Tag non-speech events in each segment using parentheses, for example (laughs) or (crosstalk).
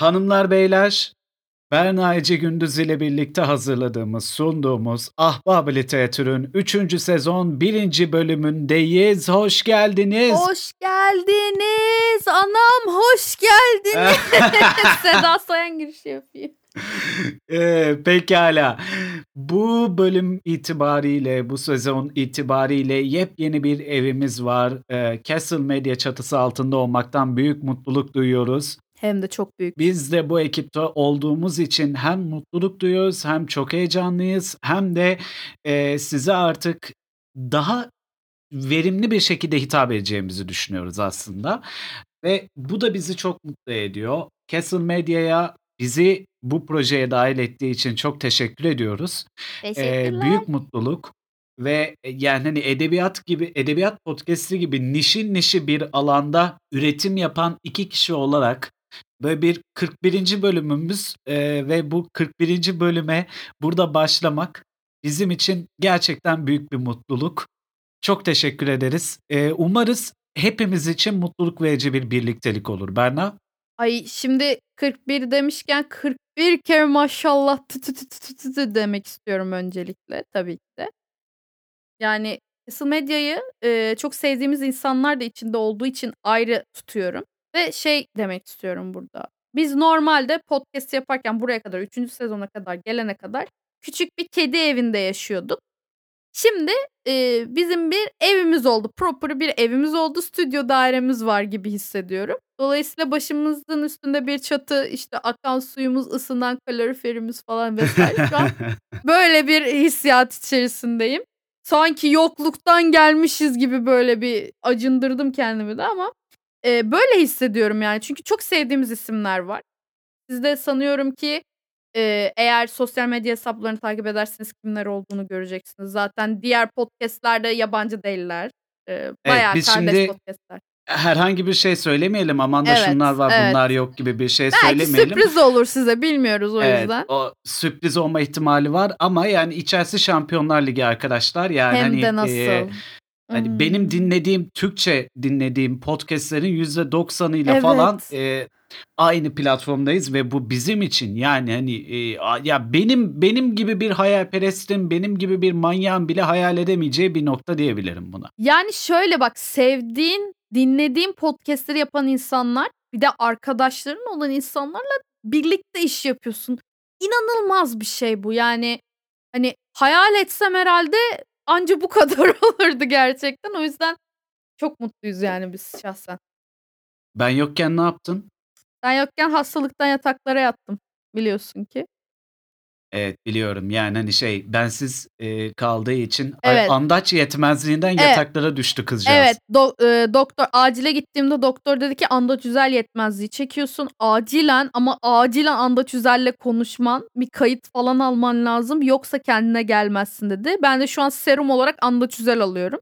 Hanımlar beyler, Berna Ece Gündüz ile birlikte hazırladığımız, sunduğumuz Ahbab Literatür'ün 3. sezon 1. bölümündeyiz. Hoş geldiniz. Hoş geldiniz. Anam hoş geldiniz. (laughs) Seda Sayan girişi yapayım. Ee, pekala. Bu bölüm itibariyle, bu sezon itibariyle yepyeni bir evimiz var. Ee, Castle Media çatısı altında olmaktan büyük mutluluk duyuyoruz. Hem de çok büyük. Biz de bu ekipte olduğumuz için hem mutluluk duyuyoruz hem çok heyecanlıyız hem de e, size artık daha verimli bir şekilde hitap edeceğimizi düşünüyoruz aslında. Ve bu da bizi çok mutlu ediyor. Castle Media'ya bizi bu projeye dahil ettiği için çok teşekkür ediyoruz. Teşekkürler. Ee, büyük mutluluk ve e, yani hani edebiyat gibi edebiyat podcast'i gibi nişin nişi bir alanda üretim yapan iki kişi olarak böyle bir 41. bölümümüz e, ve bu 41. bölüme burada başlamak bizim için gerçekten büyük bir mutluluk. Çok teşekkür ederiz. E, umarız hepimiz için mutluluk verici bir birliktelik olur. Berna? Ay şimdi 41 demişken 41 kere maşallah tı tı tı tı tı tı demek istiyorum öncelikle tabii ki de. Yani Castle Medya'yı e, çok sevdiğimiz insanlar da içinde olduğu için ayrı tutuyorum. Ve şey demek istiyorum burada. Biz normalde podcast yaparken buraya kadar 3. sezona kadar gelene kadar küçük bir kedi evinde yaşıyorduk. Şimdi e, bizim bir evimiz oldu. Proper bir evimiz oldu. Stüdyo dairemiz var gibi hissediyorum. Dolayısıyla başımızın üstünde bir çatı, işte akan suyumuz, ısınan kaloriferimiz falan vesaire. Şu an (laughs) böyle bir hissiyat içerisindeyim. Sanki yokluktan gelmişiz gibi böyle bir acındırdım kendimi de ama e, böyle hissediyorum yani. Çünkü çok sevdiğimiz isimler var. Siz de sanıyorum ki e, eğer sosyal medya hesaplarını takip ederseniz kimler olduğunu göreceksiniz. Zaten diğer podcastlerde yabancı değiller. E, bayağı biz kardeş şimdi podcastler. Herhangi bir şey söylemeyelim. Aman da Evet, şunlar var evet. bunlar yok gibi bir şey Belki söylemeyelim. sürpriz olur size bilmiyoruz o Evet, yüzden. o sürpriz olma ihtimali var ama yani içerisi Şampiyonlar Ligi arkadaşlar. Yani Hem hani de nasıl. Hani Hmm. benim dinlediğim Türkçe dinlediğim podcastlerin %90'ıyla Evet. falan e, aynı platformdayız ve bu bizim için yani hani e, ya benim benim gibi bir hayalperestin, benim gibi bir manyağın bile hayal edemeyeceği bir nokta diyebilirim buna. Yani şöyle bak sevdiğin, dinlediğin podcastleri yapan insanlar bir de arkadaşların olan insanlarla birlikte iş yapıyorsun. İnanılmaz bir şey bu. Yani hani hayal etsem herhalde anca bu kadar (laughs) olurdu gerçekten. O yüzden çok mutluyuz yani biz şahsen. Ben yokken ne yaptın? Ben yokken hastalıktan yataklara yattım biliyorsun ki. Evet biliyorum yani hani şey bensiz e, kaldığı için Evet. andaç yetmezliğinden Evet. yataklara düştü kızcağız. Evet do- e, doktor acile gittiğimde doktor dedi ki andaçüzel yetmezliği çekiyorsun acilen ama acilen andaçüzelle konuşman bir kayıt falan alman lazım yoksa kendine gelmezsin dedi. Ben de şu an serum olarak andaçüzel alıyorum.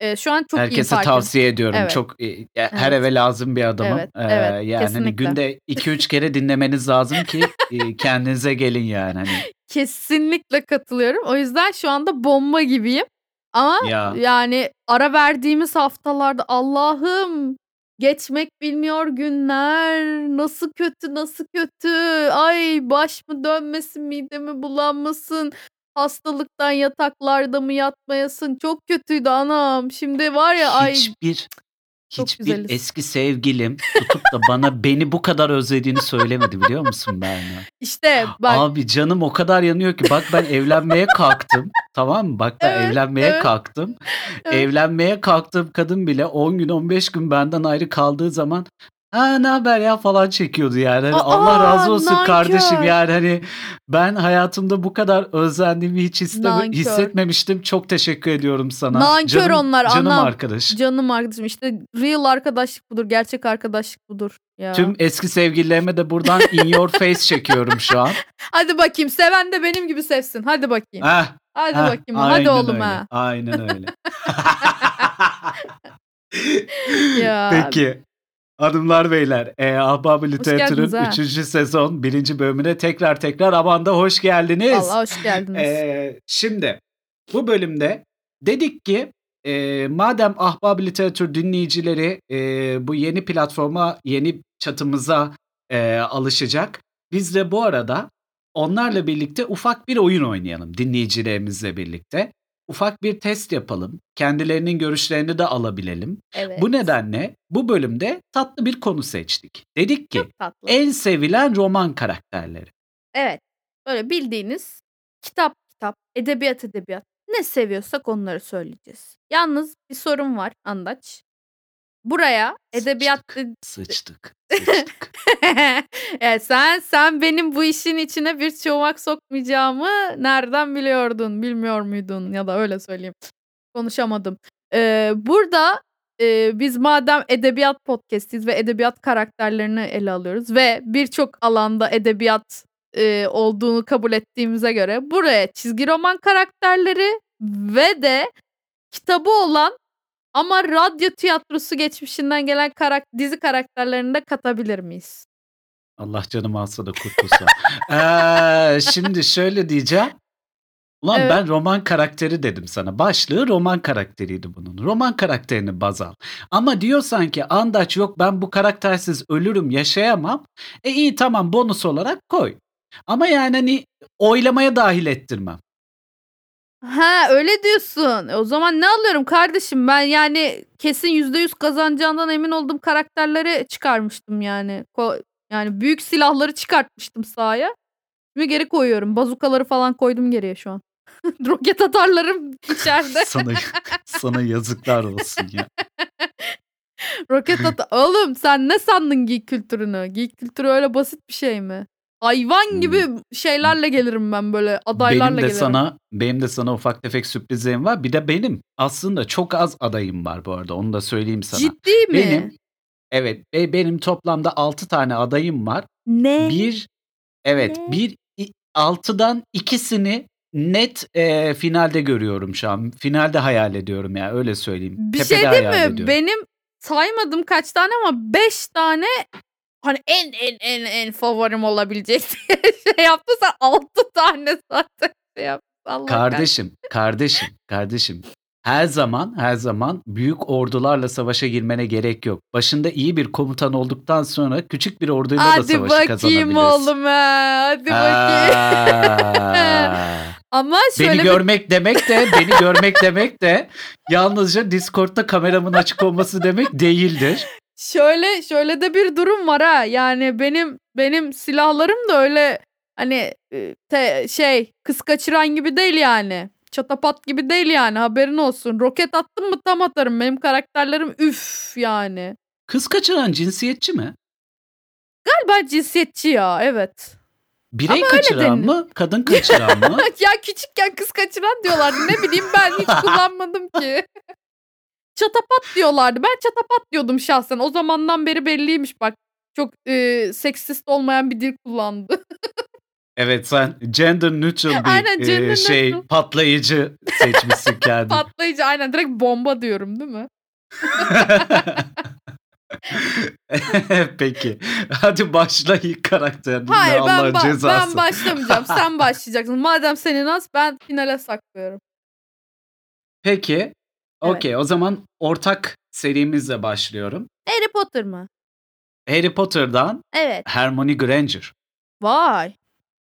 E, şu an çok iyi Herkese farkım. tavsiye ediyorum. Evet. Çok e, ya her Evet. eve lazım bir adamım. Evet, Ee, evet, yani hani kesinlikle. günde 2-3 kere dinlemeniz lazım ki e, (laughs) kendinize gelin yani hani. Kesinlikle katılıyorum. O yüzden şu anda bomba gibiyim. Ama Ya. yani ara verdiğimiz haftalarda Allah'ım geçmek bilmiyor günler. Nasıl kötü nasıl kötü. Ay baş mı dönmesin mide mi bulanmasın. Hastalıktan yataklarda mı yatmayasın. Çok kötüydü anam. Şimdi var ya ay Hiçbir Çok hiçbir güzeliz. eski sevgilim tutup da bana beni bu kadar özlediğini söylemedi biliyor musun Berna? işte bak Abi canım o kadar yanıyor ki bak ben evlenmeye kalktım. Tamam mı? Bak ben Evet, evlenmeye evet. kalktım. Evet. Evlenmeye kalktığım kadın bile 10 gün 15 gün benden ayrı kaldığı zaman ha ne haber ya falan çekiyordu yani. Hani Aa, Allah razı olsun nankör. kardeşim yani hani ben hayatımda bu kadar özlendiğimi hiç isteme- Nankör. hissetmemiştim. Çok teşekkür ediyorum sana. Nankör canım, onlar, Canım anlam. arkadaş. canım arkadaşım işte real arkadaşlık budur. Gerçek arkadaşlık budur. Ya. Tüm eski sevgililerime de buradan in your face çekiyorum şu an. (laughs) Hadi bakayım seven de benim gibi sevsin. Hadi bakayım. Heh, Hadi heh, bakayım. Hadi aynen oğlum öyle, ha. Aynen öyle. (laughs) (laughs) Ya. Peki. Hanımlar beyler, e, Ahbab-ı Literatür'ün geldiniz ha. 3. sezon 1. bölümüne tekrar tekrar Amanda hoş geldiniz. Allah hoş geldiniz. E, şimdi bu bölümde dedik ki e, madem Ahbab Literatür dinleyicileri e, bu yeni platforma, yeni çatımıza eee, alışacak. Biz de bu arada onlarla birlikte ufak bir oyun oynayalım dinleyicilerimizle birlikte. Ufak bir test yapalım. Kendilerinin görüşlerini de alabilelim. Evet. Bu nedenle bu bölümde tatlı bir konu seçtik. Dedik ki en sevilen roman karakterleri. Evet. Böyle bildiğiniz kitap kitap, edebiyat edebiyat. Ne seviyorsak onları söyleyeceğiz. Yalnız bir sorun var Andaç. Buraya edebiyat Sıçtık, sıçtık, (laughs) sıçtık. yani sen sen benim bu işin içine bir çomak sokmayacağımı nereden biliyordun? Bilmiyor muydun? Ya da öyle söyleyeyim. Konuşamadım. Ee, burada e, biz madem edebiyat podcastiz ve edebiyat karakterlerini ele alıyoruz ve birçok alanda edebiyat e, olduğunu kabul ettiğimize göre buraya çizgi roman karakterleri ve de kitabı olan ama radyo tiyatrosu geçmişinden gelen karak dizi karakterlerini de katabilir miyiz? Allah canımı alsa da kurtulsa. (laughs) Eee, şimdi şöyle diyeceğim. Ulan Evet. ben roman karakteri dedim sana. Başlığı roman karakteriydi bunun. Roman karakterini baz al. Ama diyorsan ki Andaç yok ben bu karaktersiz ölürüm yaşayamam. E iyi tamam bonus olarak koy. Ama yani hani oylamaya dahil ettirmem. Ha öyle diyorsun. E, O zaman ne alıyorum kardeşim? Ben yani kesin %100 kazanacağından emin olduğum karakterleri çıkarmıştım yani. Ko- yani büyük silahları çıkartmıştım sahaya. Şimdi geri koyuyorum. Bazukaları falan koydum geriye şu an. (laughs) Roket atarlarım içeride. (laughs) Sana sana yazıklar olsun ya. (laughs) Roket atar. Oğlum sen ne sandın geek kültürünü? Geek kültürü öyle basit bir şey mi? Hayvan gibi şeylerle gelirim ben böyle adaylarla benim de gelirim. sana benim de sana ufak tefek sürprizlerim var. Bir de benim aslında çok az adayım var bu arada. Onu da söyleyeyim sana. Ciddi mi? Benim evet be- benim toplamda 6 tane adayım var. Ne? Bir evet Ne? bir i- altıdan ikisini net e, finalde görüyorum şu an. Finalde hayal ediyorum ya öyle söyleyeyim. Bir Tepede şey değil mi? ediyorum. Benim saymadım kaç tane ama 5 tane hani en en en en favorim olabilecek diye (laughs) şey yaptı. Sen 6 tane zaten şey yaptın. Allah kahretsin. Kardeşim, kardeşim, kardeşim. Her zaman, her zaman büyük ordularla savaşa girmene gerek yok. Başında iyi bir komutan olduktan sonra küçük bir orduyla da Hadi savaşı bakayım kazanabilirsin. oğlum ha. Hadi bakayım. (laughs) Ama şöyle beni bir görmek demek de, beni görmek demek de yalnızca Discord'da kameramın açık olması demek değildir. Şöyle şöyle de bir durum var ha. Yani benim benim silahlarım da öyle hani e, te- şey kız kaçıran gibi değil yani. Çatapat gibi değil yani haberin olsun. Roket attım mı tam atarım. Benim karakterlerim üf yani. Kız kaçıran cinsiyetçi mi? Galiba cinsiyetçi ya evet. Birey Ama kaçıran mı? Kadın kaçıran mı? (laughs) ya küçükken kız kaçıran diyorlardı. Ne bileyim ben hiç (laughs) kullanmadım ki. Çatapat diyorlardı. Ben çatapat diyordum şahsen. O zamandan beri belliymiş bak. Çok e, seksist olmayan bir dil kullandı. (laughs) Evet sen gender neutral bir Aynen, e, gender şey neutral. patlayıcı seçmişsin (laughs) kendin. Patlayıcı aynen direkt bomba diyorum değil mi? (laughs) Peki. Hadi başla ilk karakterin. Hayır ben, ba- cezası. ben başlamayacağım. Sen başlayacaksın. Madem senin az ben finale saklıyorum. Peki. Evet. Okey o zaman ortak serimizle başlıyorum. Harry Potter mı? Harry Potter'dan Evet. Hermione Granger. Vay.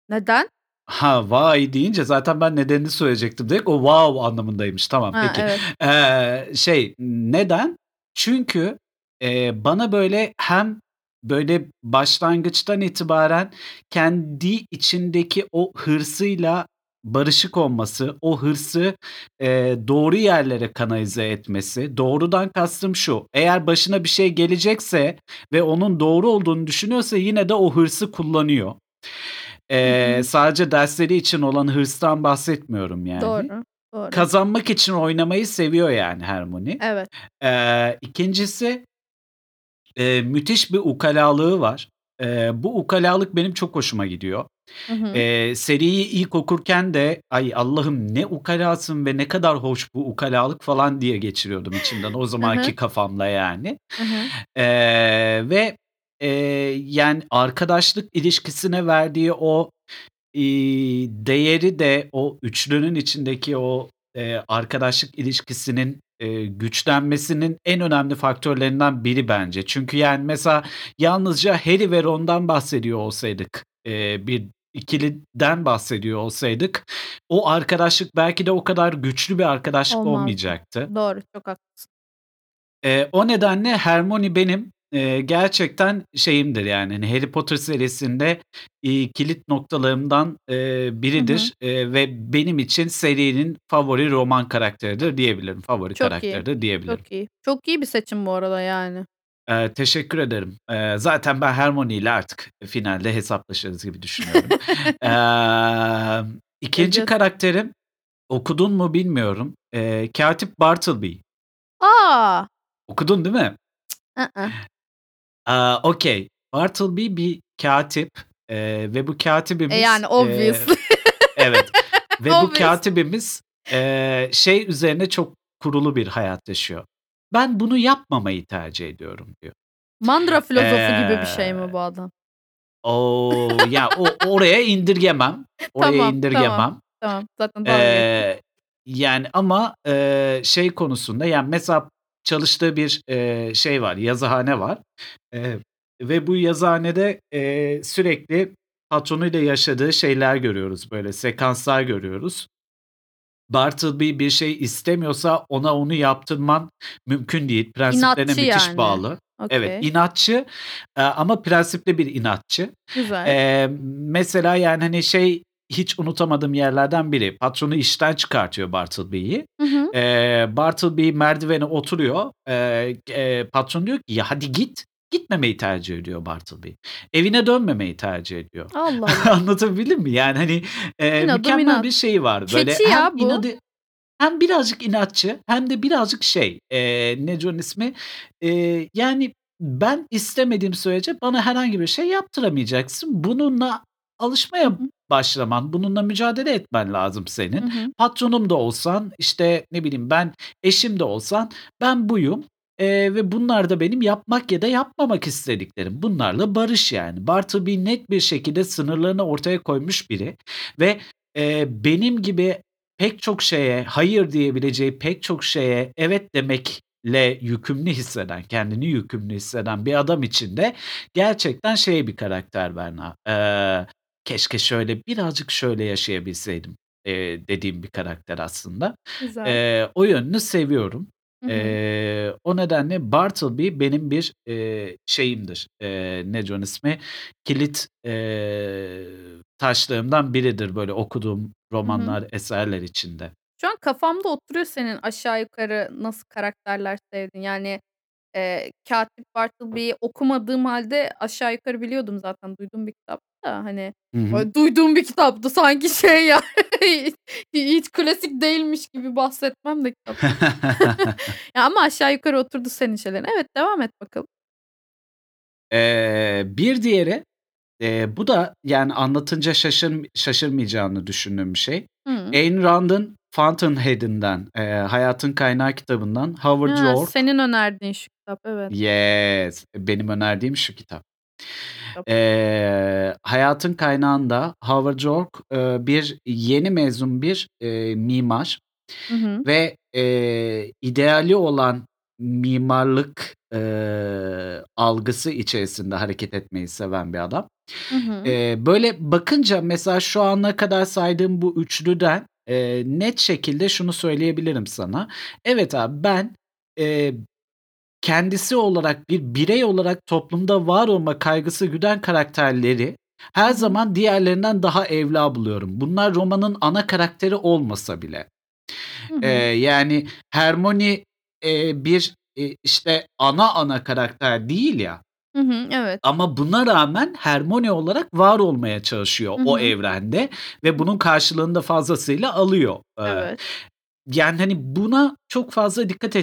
Neden? Ha vay deyince zaten ben nedenini söyleyecektim. Direkt o wow anlamındaymış. Tamam Ha, peki. evet. Ee, şey neden? Çünkü e, bana böyle hem böyle başlangıçtan itibaren kendi içindeki o hırsıyla barışık olması, o hırsı e, doğru yerlere kanalize etmesi. Doğrudan kastım şu. Eğer başına bir şey gelecekse ve onun doğru olduğunu düşünüyorsa yine de o hırsı kullanıyor. E, sadece dersleri için olan hırstan bahsetmiyorum yani. Doğru. Doğru. Kazanmak için oynamayı seviyor yani Hermione. evet. Ee, ikincisi e, müthiş bir ukalalığı var. Ee, bu ukalalık benim çok hoşuma gidiyor. Hı hı. Ee, seriyi ilk okurken de ay Allah'ım ne ukalasın ve ne kadar hoş bu ukalalık falan diye geçiriyordum içimden o zamanki kafamla yani. Hı hı. Ee, ve e, yani arkadaşlık ilişkisine verdiği o e, değeri de o üçlünün içindeki o e, arkadaşlık ilişkisinin güçlenmesinin en önemli faktörlerinden biri bence. Çünkü yani mesela yalnızca Harry ve Ron'dan bahsediyor olsaydık, bir ikiliden bahsediyor olsaydık o arkadaşlık belki de o kadar güçlü bir arkadaşlık Olmazdı. olmayacaktı. Doğru, çok haklısın. Eee, o nedenle Hermione benim, eee, gerçekten şeyimdir yani, hani, Harry Potter serisinde, iii, kilit noktalarımdan, eee, Hı hı. biridir, eee, ve benim için serinin favori roman karakteridir diyebilirim. Favori Çok iyi, karakteridir diyebilirim. çok iyi. Çok iyi bir seçim bu arada yani. Eee, teşekkür ederim. Eee, zaten ben Hermione ile artık finalde hesaplaşırız gibi düşünüyorum. (laughs) 2'nci Edeceğiz. karakterim, okudun mu bilmiyorum, eee, Katip Bartleby. A! Okudun değil mi? I ıh. Aaa, okay. Bartleby bir katip, eee, ve bu E, katibimiz, yani eee obviously. Evet (laughs) ve bu katibimiz, eee, şey üzerine çok kurulu bir hayat yaşıyor. "Ben bunu yapmamayı tercih ediyorum." diyor. Mandıra filozofu gibi bir şey mi bu adam? Ooo, ya o oraya indirgemem. (laughs) Oraya Tamam, indirgemem. tamam, tamam. Zaten geçtim. Eee, yani ama, eee, şey konusunda, yani mesela çalıştığı bir, eee, şey var, yazıhane var, eee, ve bu yazıhanede, eee, sürekli patronuyla yaşadığı şeyler görüyoruz, böyle sekanslar görüyoruz. Bartleby bir şey istemiyorsa ona onu yaptırman mümkün değil. Prensiplerine İnatçı müthiş yani. bağlı. Evet, Okay. inatçı, eee, ama prensipli bir inatçı. Güzel. Eee, mesela yani, hani, şey hiç unutamadığım yerlerden biri. Patronu işten çıkartıyor Bartleby'yi. Eee, Bartleby merdivene oturuyor. Eee, patron diyor ki "Ya hadi git." Gitmemeyi tercih ediyor Bartleby. Evine dönmemeyi tercih ediyor. Allah (laughs) Allah. Anlatabildim mi? Yani, hani, eee, İnadım mükemmel inat. bir şeyi var. Böyle Keçi ya hem bu. inadı hem birazcık inatçı hem de birazcık şey, nedir onun ismi? Eee, yani ben istemediğim sürece bana herhangi bir şey yaptıramayacaksın. Bununla Hı alışmaya hı. başlaman, bununla mücadele etmen lazım Hı senin. hı. Patronum da olsan, işte, ne bileyim ben, eşim de olsan ben buyum, eee, ve bunlar da benim yapmak ya da yapmamak istediklerim. Bunlarla barış yani. Bartleby net bir şekilde sınırlarını ortaya koymuş biri ve, eee, benim gibi pek çok şeye hayır diyebileceği pek çok şeye evet demekle yükümlü hisseden, kendini yükümlü hisseden bir adam için de gerçekten şey bir karakter Berna. Eee, keşke şöyle birazcık şöyle yaşayabilseydim, eee, dediğim bir karakter aslında. Güzel. Eee, o yönünü seviyorum. Hı hı. O nedenle Bartleby benim bir, eee, şeyimdir, eee, nedir onun ismi? Kilit, eee, taşlarımdan biridir böyle okuduğum Hı hı. romanlar, eserler içinde. Şu an kafamda oturuyor senin aşağı yukarı nasıl karakterler sevdiğin. Yani, eee, Katip Bartleby'yi okumadığım hâlde aşağı yukarı biliyordum zaten duyduğum bir kitaptı da, hani, Hı hı. böyle duyduğum bir kitaptı sanki şey ya (laughs) hiç klasik değilmiş gibi bahsetmem de kitaptan. (laughs) Ya, ama aşağı yukarı oturdu senin şeylerin. Evet, devam et bakalım. Eee, bir diğeri, eee, bu da yani anlatınca şaşır şaşırmayacağını düşündüğüm bir şey. Hıı. Ayn Rand'ın Fountainhead'inden, eee, Hayatın Kaynağı kitabından Howard Ha, York senin önerdiğin şu kitap, evet. Yes, benim önerdiğim şu kitap. Kitap. Hayatın Kaynağı'nda Howard York, eee, bir yeni mezun bir, eee, mimar Hı hı. ve, eee, ideali olan mimarlık, eee, algısı içerisinde hareket etmeyi seven bir adam. Hı hı. Eee, böyle bakınca mesela şu ana kadar saydığım bu üçlüden, eee, net şekilde şunu söyleyebilirim sana. Evet abi ben, eee, kendisi olarak bir birey olarak toplumda var olma kaygısı güden karakterleri her zaman diğerlerinden daha evla buluyorum. Bunlar romanın ana karakteri olmasa bile. Hı hı. Eee, yani Hermione, eee, bir, eee, işte ana ana karakter değil ya. Hı hı, evet. Ama buna rağmen Hermione olarak var olmaya çalışıyor Hı o evrende ve bunun karşılığını da fazlasıyla alıyor. Eee, Evet. yani, hani, buna çok fazla dikkat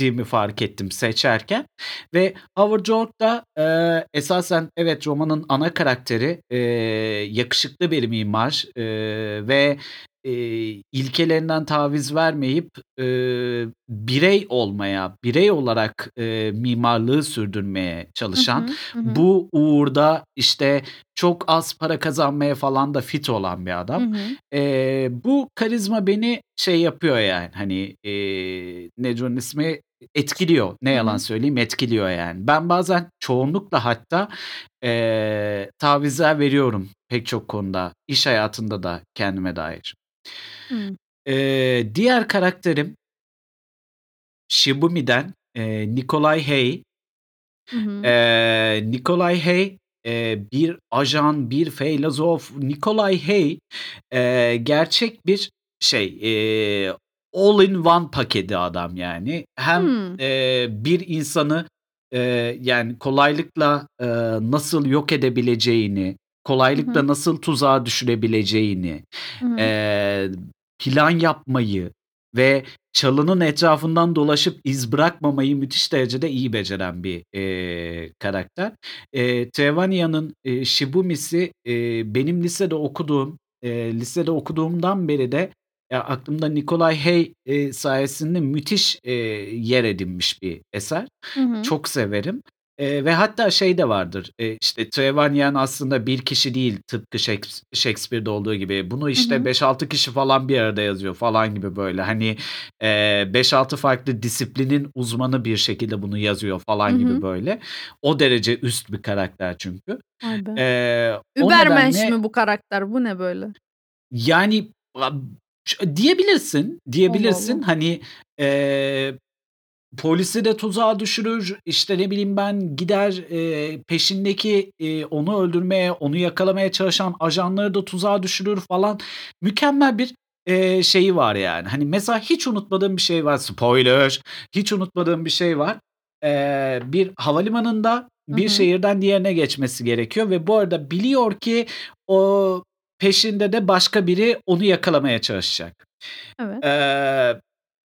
ettiğimi fark ettim seçerken ve Howard York da, eee, esasen evet romanın ana karakteri, eee, yakışıklı bir mimar, eee, ve, eee, ilkelerinden taviz vermeyip, eee, birey olmaya, birey olarak, eee, mimarlığı sürdürmeye Hı çalışan, hı. Hı hı. bu uğurda, işte, çok az para kazanmaya falan da fit olan bir Hı adam. hı. Eee, bu karizma beni şey yapıyor yani, hani, nedir onun ismi? Etkiliyor. Ne yalan söyleyeyim, etkiliyor yani. Ben bazen çoğunlukla hatta, eee, tavizler veriyorum pek çok konuda. İş hayatında da kendime dair. Eee, diğer karakterim Shibumi'den, eee, Nikolai Hey. Hı hı. Eee, Nikolai Hey, eee, bir ajan, bir feylezof. Nikolai Hey, eee, gerçek bir şey, eee, all in one paketi adam yani. Hem, Hımm. eee, bir insanı, eee, yani kolaylıkla, eee, nasıl yok edebileceğini, kolaylıkla nasıl tuzağa düşürebileceğini, hı. eee, plan yapmayı ve çalının etrafından dolaşıp iz bırakmamayı müthiş derecede iyi beceren bir, eee, karakter. Eee, Tevania'nın, eee, Shibumi'si, eee, benim lisede okuduğum, eee, lisede okuduğumdan beri de, ya, aklımda Nikolai Hey, eee, sayesinde müthiş, eee, yer edinmiş bir eser. Hı hı. Çok severim, eee, ve hatta şey de vardır, eee, işte, Trevanian aslında bir kişi değil tıpkı Shakes Shakespeare'de olduğu gibi. Bunu, işte, hı. 5-6 kişi falan bir arada yazıyor falan gibi böyle. Hani, eee, 5-6 farklı disiplinin uzmanı bir şekilde bunu yazıyor falan gibi hı. böyle. O derece üst bir karakter çünkü. O Übermensch mi bu karakter? Bu ne böyle? Yani, ç diyebilirsin, Allah diyebilirsin. Allah. Hani, eee, polisi de tuzağa düşürür, işte, ne bileyim ben, gider, eee, peşindeki, eee, onu öldürmeye, onu yakalamaya çalışan ajanları da tuzağa düşürür falan. Mükemmel bir, eee, şeyi var yani. Hani, mesela hiç unutmadığım bir şey var. Spoiler! Hiç unutmadığım bir şey var. Eee, bir havalimanında bir hı. şehirden diğerine geçmesi gerekiyor ve bu arada biliyor ki o peşinde de başka biri onu yakalamaya çalışacak. Evet. Eee,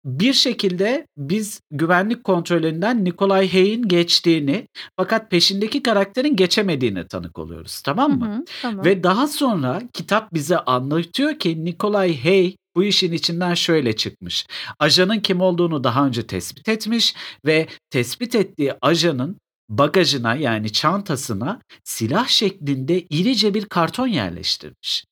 bir şekilde biz güvenlik kontrolünden Nikolai Hey'in geçtiğini fakat peşindeki karakterin geçemediğine tanık oluyoruz, Hı tamam mı? hı. Tamam. Ve daha sonra kitap bize anlatıyor ki Nikolai Hey bu işin içinden şöyle çıkmış. Ajanın kim olduğunu daha önce tespit etmiş ve tespit ettiği ajanın bagajına yani çantasına silah şeklinde irice bir karton yerleştirmiş.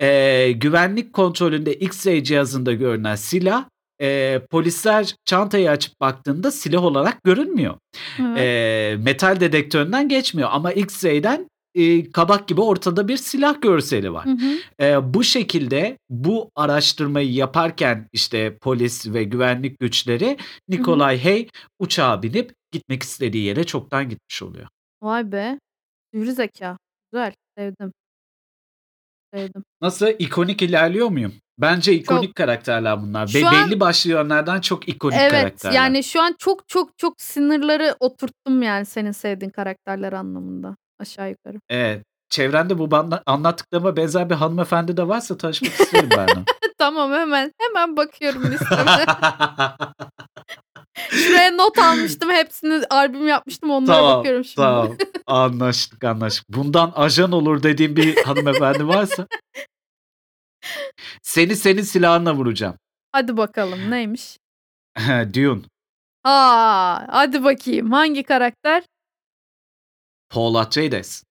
Eee, güvenlik kontrolünde X-ray cihazında görünen silah, eee, polisler çantayı açıp baktığında silah olarak görünmüyor. Evet. Eee, metal dedektöründen geçmiyor ama X-ray'den, eee, kabak gibi ortada bir silah görseli var. Hı hı. Eee, bu şekilde bu araştırmayı yaparken, işte, polis ve güvenlik güçleri. Nikolai Hey uçağa binip gitmek istediği yere çoktan gitmiş oluyor. Vay be! Sivri zekâ. Güzel, sevdim. Sevdim. Nasıl? İkonik ilerliyor muyum? Bence Çok. ikonik karakterler bunlar. Be an belli başlı yönlerden çok ikonik Evet, karakterler. yani şu an çok çok çok sınırları oturttum yani senin sevdiğin karakterler anlamında aşağı yukarı. Evet. Çevrende bu bana anlattıklarıma benzer bir hanımefendi de varsa tanışmak isterim benimle. (laughs) Tamam, hemen, hemen bakıyorum listeme. (laughs) Şuraya (laughs) not almıştım, hepsini albüm yapmıştım, onlara Tamam, bakıyorum şimdi. tamam. Anlaştık, anlaştık. Bundan ajan olur dediğin bir hanımefendi varsa seni senin silahınla vuracağım. Hadi bakalım neymiş? Dune. A! Hadi bakayım hangi karakter? Paul Atreides.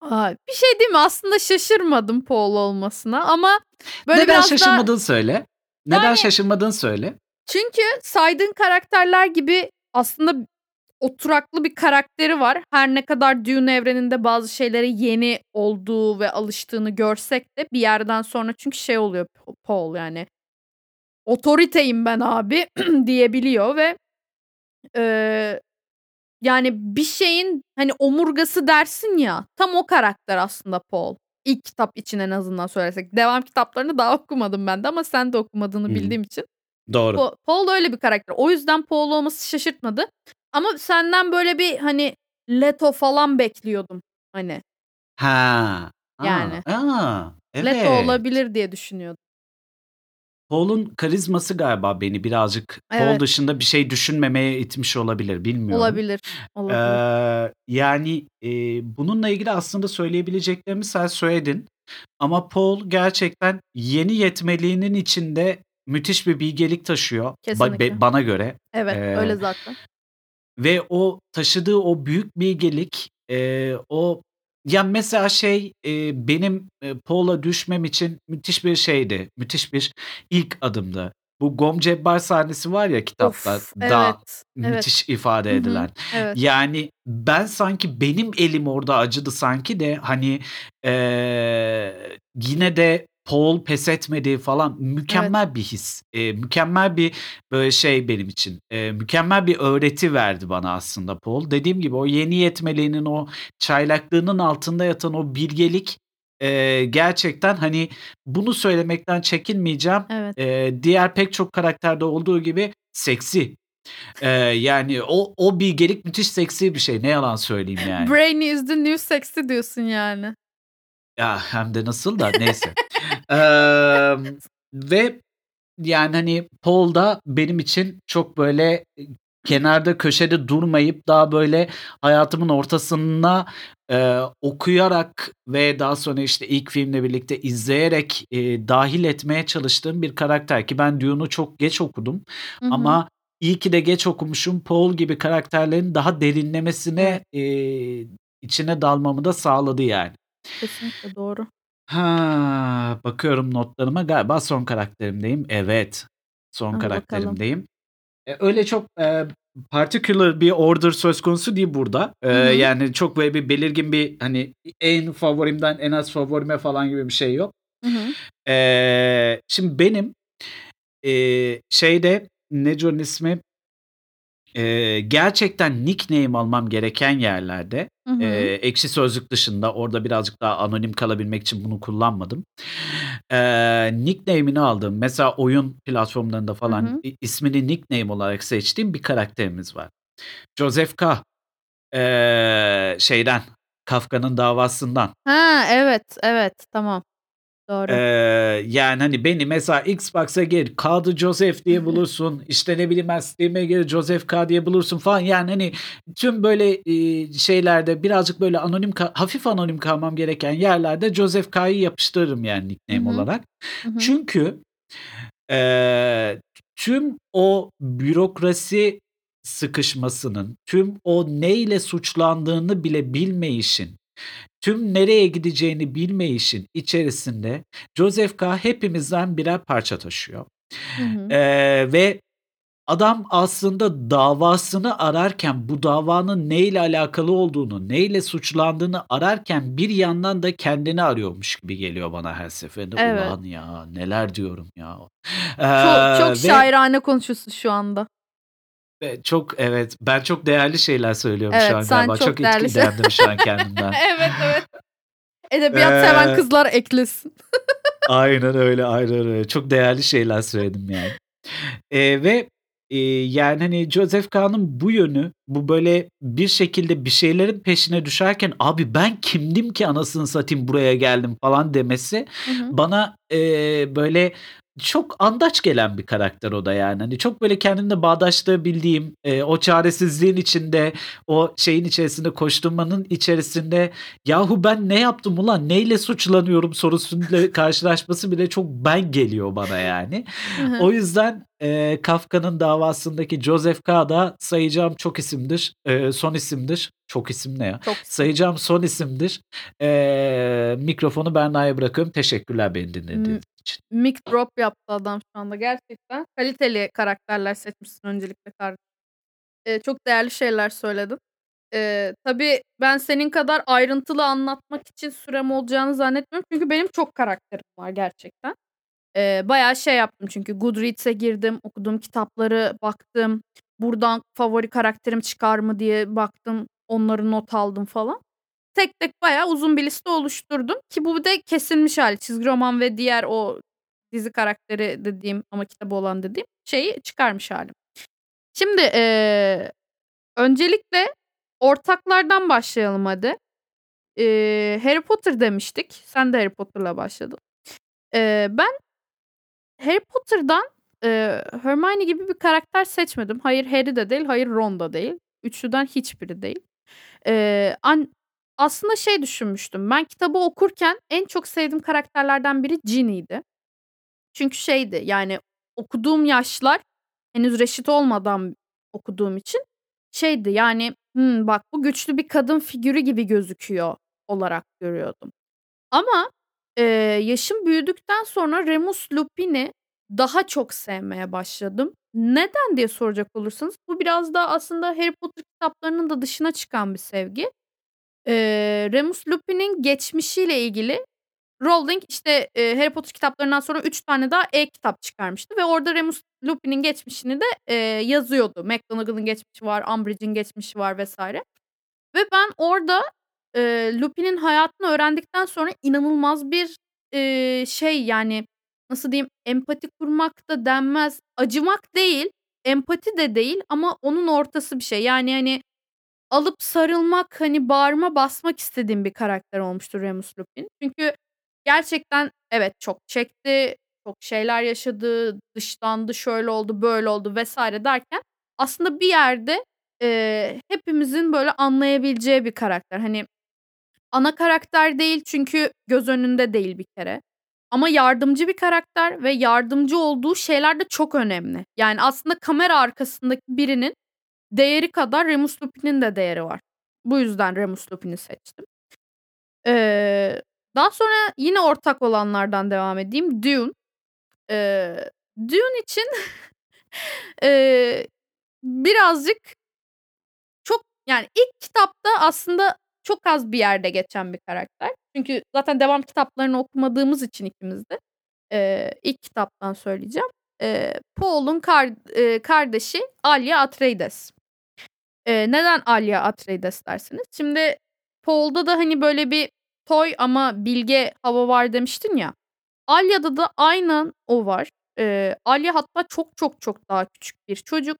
A! Bir şey diyeyim mi? Aslında şaşırmadım Paul olmasına ama böyle Neden biraz daha şaşırmadığını söyle. Neden Yani şaşırmadığını söyle. Çünkü saydığın karakterler gibi aslında oturaklı bir karakteri var. Her ne kadar Dune evreninde bazı şeylere yeni olduğu ve alıştığını görsek de bir yerden sonra çünkü şey oluyor Paul yani otoriteyim ben abi (clears throat) diyebiliyor ve, eee, yani bir şeyin, hani, omurgası dersin ya, tam o karakter aslında Paul. İlk kitap için en azından söylesek. Devam kitaplarını daha okumadım ben de ama sen de okumadığını hı. bildiğim için. Doğru. Po Paul öyle bir karakter. O yüzden Paul olması şaşırtmadı ama senden böyle bir, hani, Leto falan bekliyordum, hani. Ha. Yani. A! Leto Evet. olabilir diye düşünüyordum. Paul'un karizması galiba beni birazcık Paul Evet. dışında bir şey düşünmemeye itmiş olabilir, bilmiyorum. Olabilir, olabilir. Eee, yani, eee, bununla ilgili aslında söyleyebileceklerimi sen söyledin. Ama Paul gerçekten yeni yetmeliğinin içinde müthiş bir bilgelik taşıyor ba Kesinlikle. be bana göre. Evet, öyle Eee, zaten. ve o taşıdığı o büyük bilgelik, eee, o ya, mesela şey, eee, benim, eee, Paul'a düşmem için müthiş bir şeydi, müthiş bir ilk adımdı. Bu Gom Cebbar sahnesi var ya kitapta Of, da evet, evet. müthiş ifade Hı hı, edilen. evet. Yani ben sanki benim elim orada acıdı sanki de hani, eee, yine de Paul pes etmedi falan Evet. mükemmel bir his. Eee, mükemmel bir böyle şey benim için, eee, mükemmel bir öğreti verdi bana aslında Paul. Dediğim gibi o yeni yetmeliğinin o çaylaklığının altında yatan o bilgelik, eee, gerçekten hani bunu söylemekten çekinmeyeceğim. Evet. Eee, diğer pek çok karakterde olduğu gibi seksi. Eee, yani o o bilgelik müthiş seksi bir şey. Ne yalan söyleyeyim yani. Brainy is the new sexy diyorsun yani. Ya, hem de nasıl da neyse. (laughs) Emm, ve yani, hani, Paul da benim için çok böyle, eee, kenarda köşede durmayıp daha böyle hayatımın ortasına, eee, okuyarak ve daha sonra, işte, ilk filmle birlikte izleyerek, eee, dâhil etmeye çalıştığım bir karakter ki ben Dune'u çok geç okudum Hı hı. ama iyi ki de geç okumuşum. Paul gibi karakterlerin daha derinlemesine, eee, içine dalmamı da sağladı yani. Kesinlikle doğru. Ha, bakıyorum notlarıma. Galiba son karakterimdeyim. Evet, son Hadi bakalım. karakterimdeyim. Eee, öyle çok, eee, particular bir order söz konusu değil burada. Hı hı. yani çok böyle bir belirgin bir, hani, en favorimden en az favorime falan gibi bir şey yok. Hı hı. Eee, şimdi benim, eee, şeyde neydi onun ismi? Eee, gerçekten nickname almam gereken yerlerde, Hı hı. eee, Ekşi Sözlük dışında orada birazcık daha anonim kalabilmek için bunu kullanmadım. Eee, nickname'ini aldığım, mesela oyun platformlarında Hı falan hı. i ismini nickname olarak seçtiğim bir karakterimiz var. Joseph K. Eee, şeyden, Kafka'nın Davası'ndan. Ha, evet, evet, tamam. Doğru. Eee, yani, hani, beni mesela Xbox'a gir, K'dı Joseph diye (laughs) bulursun. işte, ne bileyim ben Steam'e gir, Joseph K diye bulursun falan. Yani, hani, tüm böyle, şeylerde birazcık böyle anonim hafif anonim kalmam gereken yerlerde Joseph K'yı yapıştırırım yani nickname hı. olarak. Hı hı. Çünkü, eee, tüm o bürokrasi sıkışmasının, tüm o neyle suçlandığını bile bilmeyişin, tüm nereye gideceğini bilmeyişin içerisinde Joseph K. hepimizden birer parça taşıyor. Hı hı. Eee, ve adam aslında davasını ararken, bu davanın neyle alakalı olduğunu, neyle suçlandığını ararken bir yandan da kendini arıyormuş gibi geliyor bana her seferinde. Evet. Ulan ya, neler diyorum ya. Çok Eee, çok ve şairane konuşuyorsun şu anda. Çok evet, ben çok değerli şeyler söylüyorum şu Evet, an sen galiba. çok Çok değerli (laughs) şey etkilendim şu an kendimden. (laughs) Evet, evet. Edebiyat seven Eee kızlar eklesin. (laughs) Aynen öyle, aynen öyle. Çok değerli şeyler söyledim yani. Eee, ve, eee, yani, hani, Joseph K'nın bu yönü, bu böyle bir şekilde bir şeylerin peşine düşerken "Abi ben kimdim ki anasını satayım buraya geldim." falan demesi Hı hı. bana, eee, böyle çok andaç gelen bir karakter o da yani. Hani, çok böyle kendimle bağdaştırabildiğim, eee, o çaresizliğin içinde, o şeyin içerisinde, koşturmanın içerisinde "Yahu ben ne yaptım ulan, neyle suçlanıyorum?" sorusuyla (laughs) karşılaşması bile çok ben geliyor bana yani. O yüzden, eee, Kafka'nın Davası'ndaki Joseph K. da sayacağım çok isimdir, eee, son isimdir. Çok isim ne ya? Çok. Sayacağım son isimdir. Eee, mikrofonu Berna'ya bırakıyorum. Teşekkürler beni dinlediğiniz için. mic drop yaptı adam şu anda. Gerçekten kaliteli karakterler seçmişsin öncelikle kardeşim. Eee, çok değerli şeyler söyledin. Eee, tabii ben senin kadar ayrıntılı anlatmak için sürem olacağını zannetmiyorum. Çünkü benim çok karakterim var gerçekten. Eee, bayağı şey yaptım çünkü Goodreads'e girdim, okuduğum kitapları baktım. Buradan favori karakterim çıkar mı diye baktım. Onları not aldım falan. Tek tek bayağı uzun bir liste oluşturdum ki bu de kesilmiş hâli. Çizgi roman ve diğer o dizi karakteri dediğim ama kitabı olan dediğim şeyi çıkarmış hâlim. Şimdi, eee, öncelikle ortaklardan başlayalım hadi. Eee, Harry Potter demiştik. Sen de Harry Potter'la başladın. Eee, ben Harry Potter'dan, eee, Hermione gibi bir karakter seçmedim. Hayır Harry de değil, hayır Ron da değil. Üçlüden hiçbiri değil. Eee, an aslında şey düşünmüştüm. Ben kitabı okurken en çok sevdiğim karakterlerden biri Ginny'ydi. Çünkü şeydi yani okuduğum yaşlar henüz reşit olmadan okuduğum için şeydi yani Hımm, bak bu güçlü bir kadın figürü gibi gözüküyor olarak görüyordum. Ama, eee, yaşım büyüdükten sonra Remus Lupin'i daha çok sevmeye başladım. Neden diye soracak olursanız bu biraz da aslında Harry Potter kitaplarının da dışına çıkan bir sevgi. Eee, Remus Lupin'in geçmişiyle ilgili Rowling, işte, eee, Harry Potter kitaplarından sonra 3 tane daha e-kitap çıkarmıştı ve orada Remus Lupin'in geçmişini de, eee, yazıyordu. McGonagall'ın geçmişi var, Umbridge'in geçmişi var vs. Ve ben orada, eee, Lupin'in hayatını öğrendikten sonra inanılmaz bir, eee, şey, yani, nasıl diyeyim, empati kurmak da denmez, acımak değil, empati de değil ama onun ortası bir şey. Yani, hani, alıp sarılmak, hani, bağrıma basmak istediğim bir karakter olmuştur Remus Lupin. Çünkü gerçekten evet, çok çekti, çok şeyler yaşadı, dışlandı, şöyle oldu, böyle oldu vs. derken aslında bir yerde, eee, hepimizin böyle anlayabileceği bir karakter. Hani, ana karakter değil çünkü göz önünde değil bir kere ama yardımcı bir karakter ve yardımcı olduğu şeyler de çok önemli. Yani, aslında kamera arkasındaki birinin değeri kadar Remus Lupin'in de değeri var. Bu yüzden Remus Lupin'i seçtim. Eee, daha sonra yine ortak olanlardan devam edeyim. Dune. Eee, Dune için, (laughs) eee, birazcık çok yani ilk kitapta aslında çok az bir yerde geçen bir karakter. Çünkü zaten devam kitaplarını okumadığımız için ikimiz de, eee, ilk kitaptan söyleyeceğim. Eee, Paul'un kar eee, kardeşi Alia Atreides. Eee, neden Alia Atreides dersiniz? Şimdi Paul'da da, hani, böyle bir toy ama bilge hava var demiştin ya. Alia'da da aynen o var. Eee, Alia hatta çok çok çok daha küçük bir çocuk.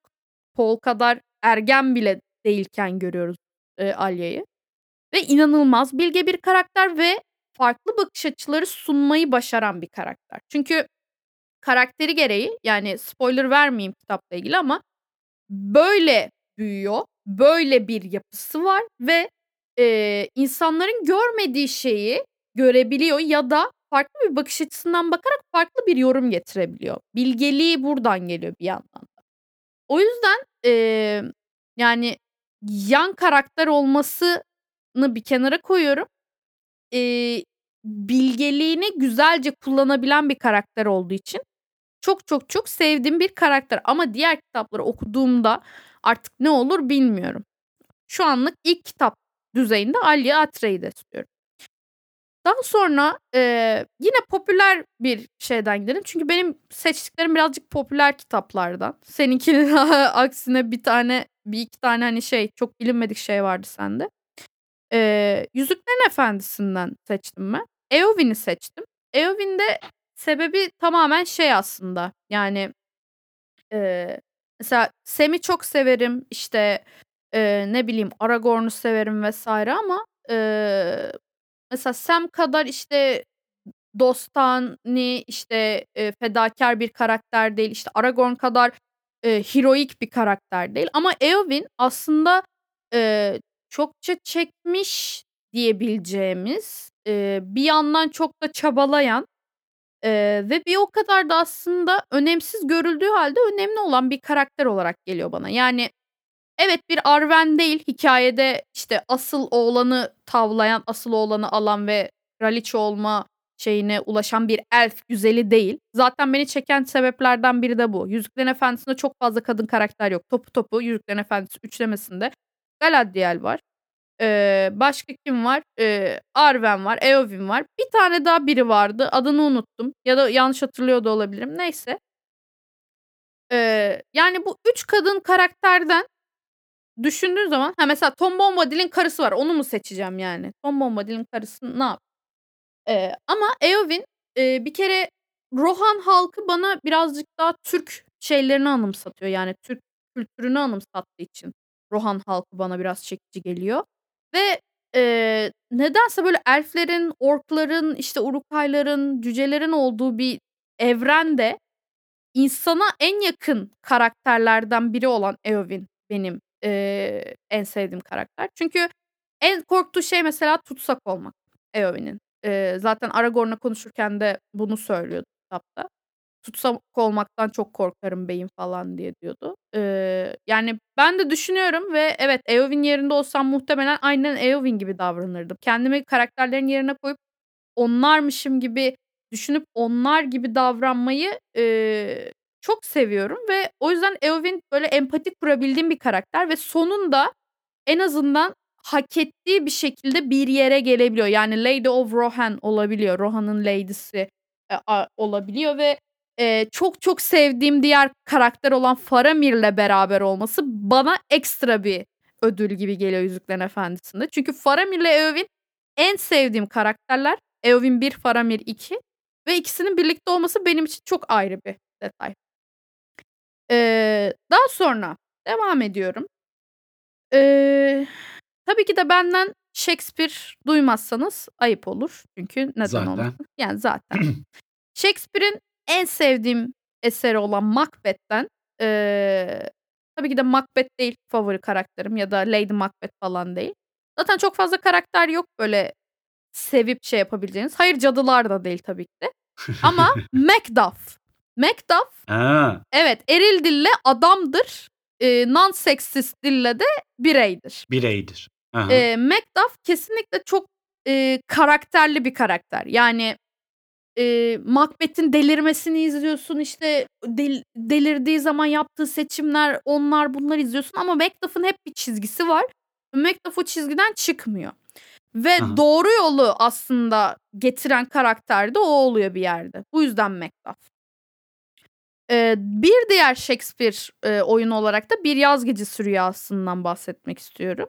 Paul kadar ergen bile değilken görüyoruz, eee, Alia'yı ve inanılmaz bilge bir karakter ve farklı bakış açıları sunmayı başaran bir karakter. Çünkü karakteri gereği, yani spoiler vermeyeyim kitapla ilgili ama böyle büyüyor, böyle bir yapısı var ve, eee, insanların görmediği şeyi görebiliyor ya da farklı bir bakış açısından bakarak farklı bir yorum getirebiliyor. Bilgeliği buradan geliyor bir yandan da. O yüzden, eee, yani, yan karakter olmasını bir kenara koyuyorum. Eee, bilgeliğini güzelce kullanabilen bir karakter olduğu için çok çok çok sevdiğim bir karakter ama diğer kitapları okuduğumda artık ne olur bilmiyorum. Şu anlık ilk kitap düzeyinde Alia Atreides diyorum. Daha sonra, eee, yine popüler bir şeyden gidelim. Çünkü benim seçtiklerim birazcık popüler kitaplardan. Seninkinin (laughs) aksine bir tane, bir iki tane, hani, şey, çok bilinmedik şey vardı sende. Eee, Yüzüklerin Efendisi'nden seçtim ben. Eowyn'i seçtim. Eowyn'de sebebi tamamen şey aslında, yani, eee, mesela Sam'i çok severim, işte, eee, ne bileyim, Aragorn'u severim vs. ama, eee, mesela Sam kadar, işte, dostane, işte, eee, fedakâr bir karakter değil. İşte, Aragorn kadar, eee, heroik bir karakter değil ama Eowyn aslında, eee, çokça çekmiş diyebileceğimiz, eee, bir yandan çok da çabalayan, eee, ve bir o kadar da aslında önemsiz görüldüğü hâlde önemli olan bir karakter olarak geliyor bana. Yani, evet, bir Arwen değil, hikâyede, işte, asıl oğlanı tavlayan, asıl oğlanı alan ve kraliçe olma şeyine ulaşan bir elf güzeli değil. Zaten beni çeken sebeplerden biri de bu. Yüzüklerin Efendisi'nde çok fazla kadın karakter yok. Topu topu Yüzüklerin Efendisi üçlemesinde Galadriel var. Eee, başka kim var? Eee, Arwen var, Eowyn var. Bir tane daha biri vardı. Adını unuttum ya da yanlış hatırlıyor da olabilirim. Neyse. Eee, yani, bu 3 kadın karakterden düşündüğün zaman Ha, mesela Tom Bombadil'in karısı var. Onu mu seçeceğim yani? Tom Bombadil'in karısı ne yap Eee, ama Eowyn, eee, bir kere Rohan halkı bana birazcık daha Türk şeylerini anımsatıyor. Yani, Türk kültürünü anımsattığı için Rohan halkı bana biraz çekici geliyor ve, eee, nedense böyle elflerin, orkların, işte, Uruk-hai'ların, cücelerin olduğu bir evrende insana en yakın karakterlerden biri olan Eowyn benim, eee, en sevdiğim karakter. Çünkü En korktuğu şey mesela tutsak olmak Eowyn'in. Eee, zaten Aragorn'la konuşurken de bunu söylüyordu kitapta. "Tutsak olmaktan çok korkarım beyim." falan diye diyordu. Eee, yani ben de düşünüyorum ve evet, Eowyn yerinde olsam muhtemelen aynen Eowyn gibi davranırdım. Kendimi karakterlerin yerine koyup onlarmışım gibi düşünüp onlar gibi davranmayı, eee, çok seviyorum ve o yüzden Eowyn böyle empati kurabildiğim bir karakter ve sonunda en azından hak ettiği bir şekilde bir yere gelebiliyor. Yani Lady of Rohan olabiliyor. Rohan'ın lady'si, a olabiliyor ve, eee, çok çok sevdiğim diğer karakter olan Faramir'le beraber olması bana ekstra bir ödül gibi geliyor Yüzüklerin Efendisi'nde. Çünkü Faramir'le Eowyn en sevdiğim karakterler. Eowyn 1, Faramir 2 ve ikisinin birlikte olması benim için çok ayrı bir detay. Eee, daha sonra devam ediyorum. Eee, tabii ki de benden Shakespeare duymazsanız ayıp olur. Çünkü neden Zaten. olmasın? Yani zaten. (clears throat) Shakespeare'in en sevdiğim eseri olan Macbeth'ten, eee, tabii ki de Macbeth değil favori karakterim ya da Lady Macbeth falan değil. Zaten çok fazla karakter yok böyle sevip şey yapabileceğiniz. Hayır, cadılar da değil tabii ki de. Ama (laughs) Macduff. Macduff Ha. evet, eril dille adamdır. Eee, non-seksist dille de bireydir. Bireydir. Hı. Eee, Macduff kesinlikle çok, eee, karakterli bir karakter. Yani, eee, Macbeth'in delirmesini izliyorsun, işte, del delirdiği zaman yaptığı seçimler, onlar bunlar izliyorsun ama Macduff'ın hep bir çizgisi var. Macduff o çizgiden çıkmıyor ve hı. doğru yolu aslında getiren karakter de o oluyor bir yerde. Bu yüzden Macduff. Eee, bir diğer Shakespeare, eee, oyunu olarak da Bir Yaz Gecesi Rüyası'ndan bahsetmek istiyorum.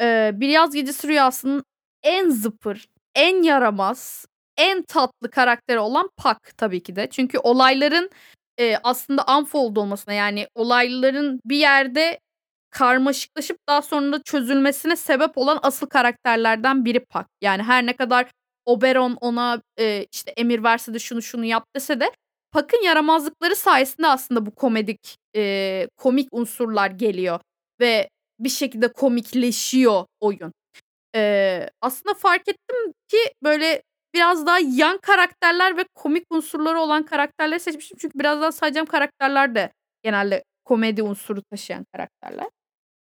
Eee, Bir Yaz Gecesi Rüyası'nın en zıpır, en yaramaz, en tatlı karakteri olan Puck tabii ki de. Çünkü olayların, eee, aslında unfold olmasına yani olayların bir yerde karmaşıklaşıp daha sonra da çözülmesine sebep olan asıl karakterlerden biri Puck. Yani her ne kadar Oberon ona, eee, işte, emir verse de şunu şunu yap dese de Puck'ın yaramazlıkları sayesinde aslında bu komedik, eee, komik unsurlar geliyor ve bir şekilde komikleşiyor oyun. Eee, aslında fark ettim ki böyle biraz daha yan karakterler ve komik unsurları olan karakterleri seçmişim. Çünkü birazdan sayacağım karakterler de genelde komedi unsuru taşıyan karakterler.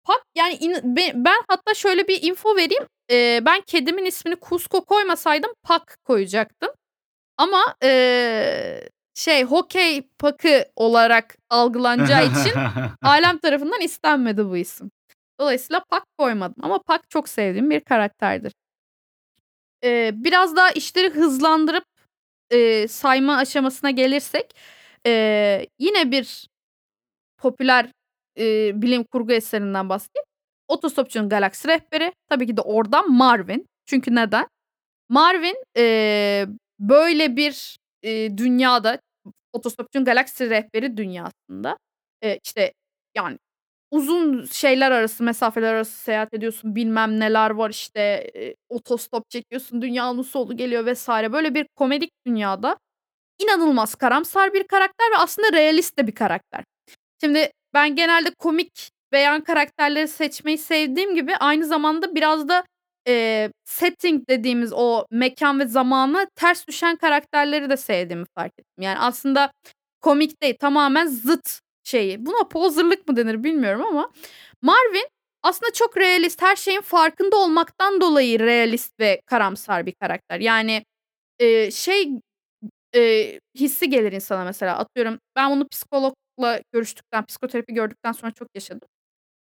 Puck yani in be ben hatta şöyle bir info vereyim. Eee, ben kedimin ismini Kuzco koymasaydım Puck koyacaktım. Ama, eee, şey, hokey puck'ı olarak algılanacağı için (laughs) ailem tarafından istenmedi bu isim. Dolayısıyla Puck koymadım ama Puck çok sevdiğim bir karakterdir. Eee, biraz daha işleri hızlandırıp, eee, sayma aşamasına gelirsek, eee, yine bir popüler, eee, bilim kurgu eserinden bahsedeyim. Otostopçunun Galaksi Rehberi. Tabii ki de oradan Marvin. Çünkü neden? Marvin, eee, böyle bir, eee, dünyada Otostopçunun Galaksi Rehberi dünyasında, eee, işte, yani uzun şeyler arası, mesafeler arası seyahat ediyorsun, bilmem neler var, işte, eee, otostop çekiyorsun, dünyanın sonu geliyor vs. Böyle bir komedik dünyada inanılmaz karamsar bir karakter ve aslında realist de bir karakter. Şimdi ben genelde komik ve yan karakterleri seçmeyi sevdiğim gibi aynı zamanda biraz da, eee, setting dediğimiz o mekân ve zamana ters düşen karakterleri de sevdiğimi fark ettim. Yani aslında komik değil, tamamen zıt şeyi. Buna poser'lık mı denir bilmiyorum ama Marvin aslında çok realist, her şeyin farkında olmaktan dolayı realist ve karamsar bir karakter. Yani, eee, şey, eee, hissi gelir insana mesela atıyorum ben bunu psikologla görüştükten, psikoterapi gördükten sonra çok yaşadım.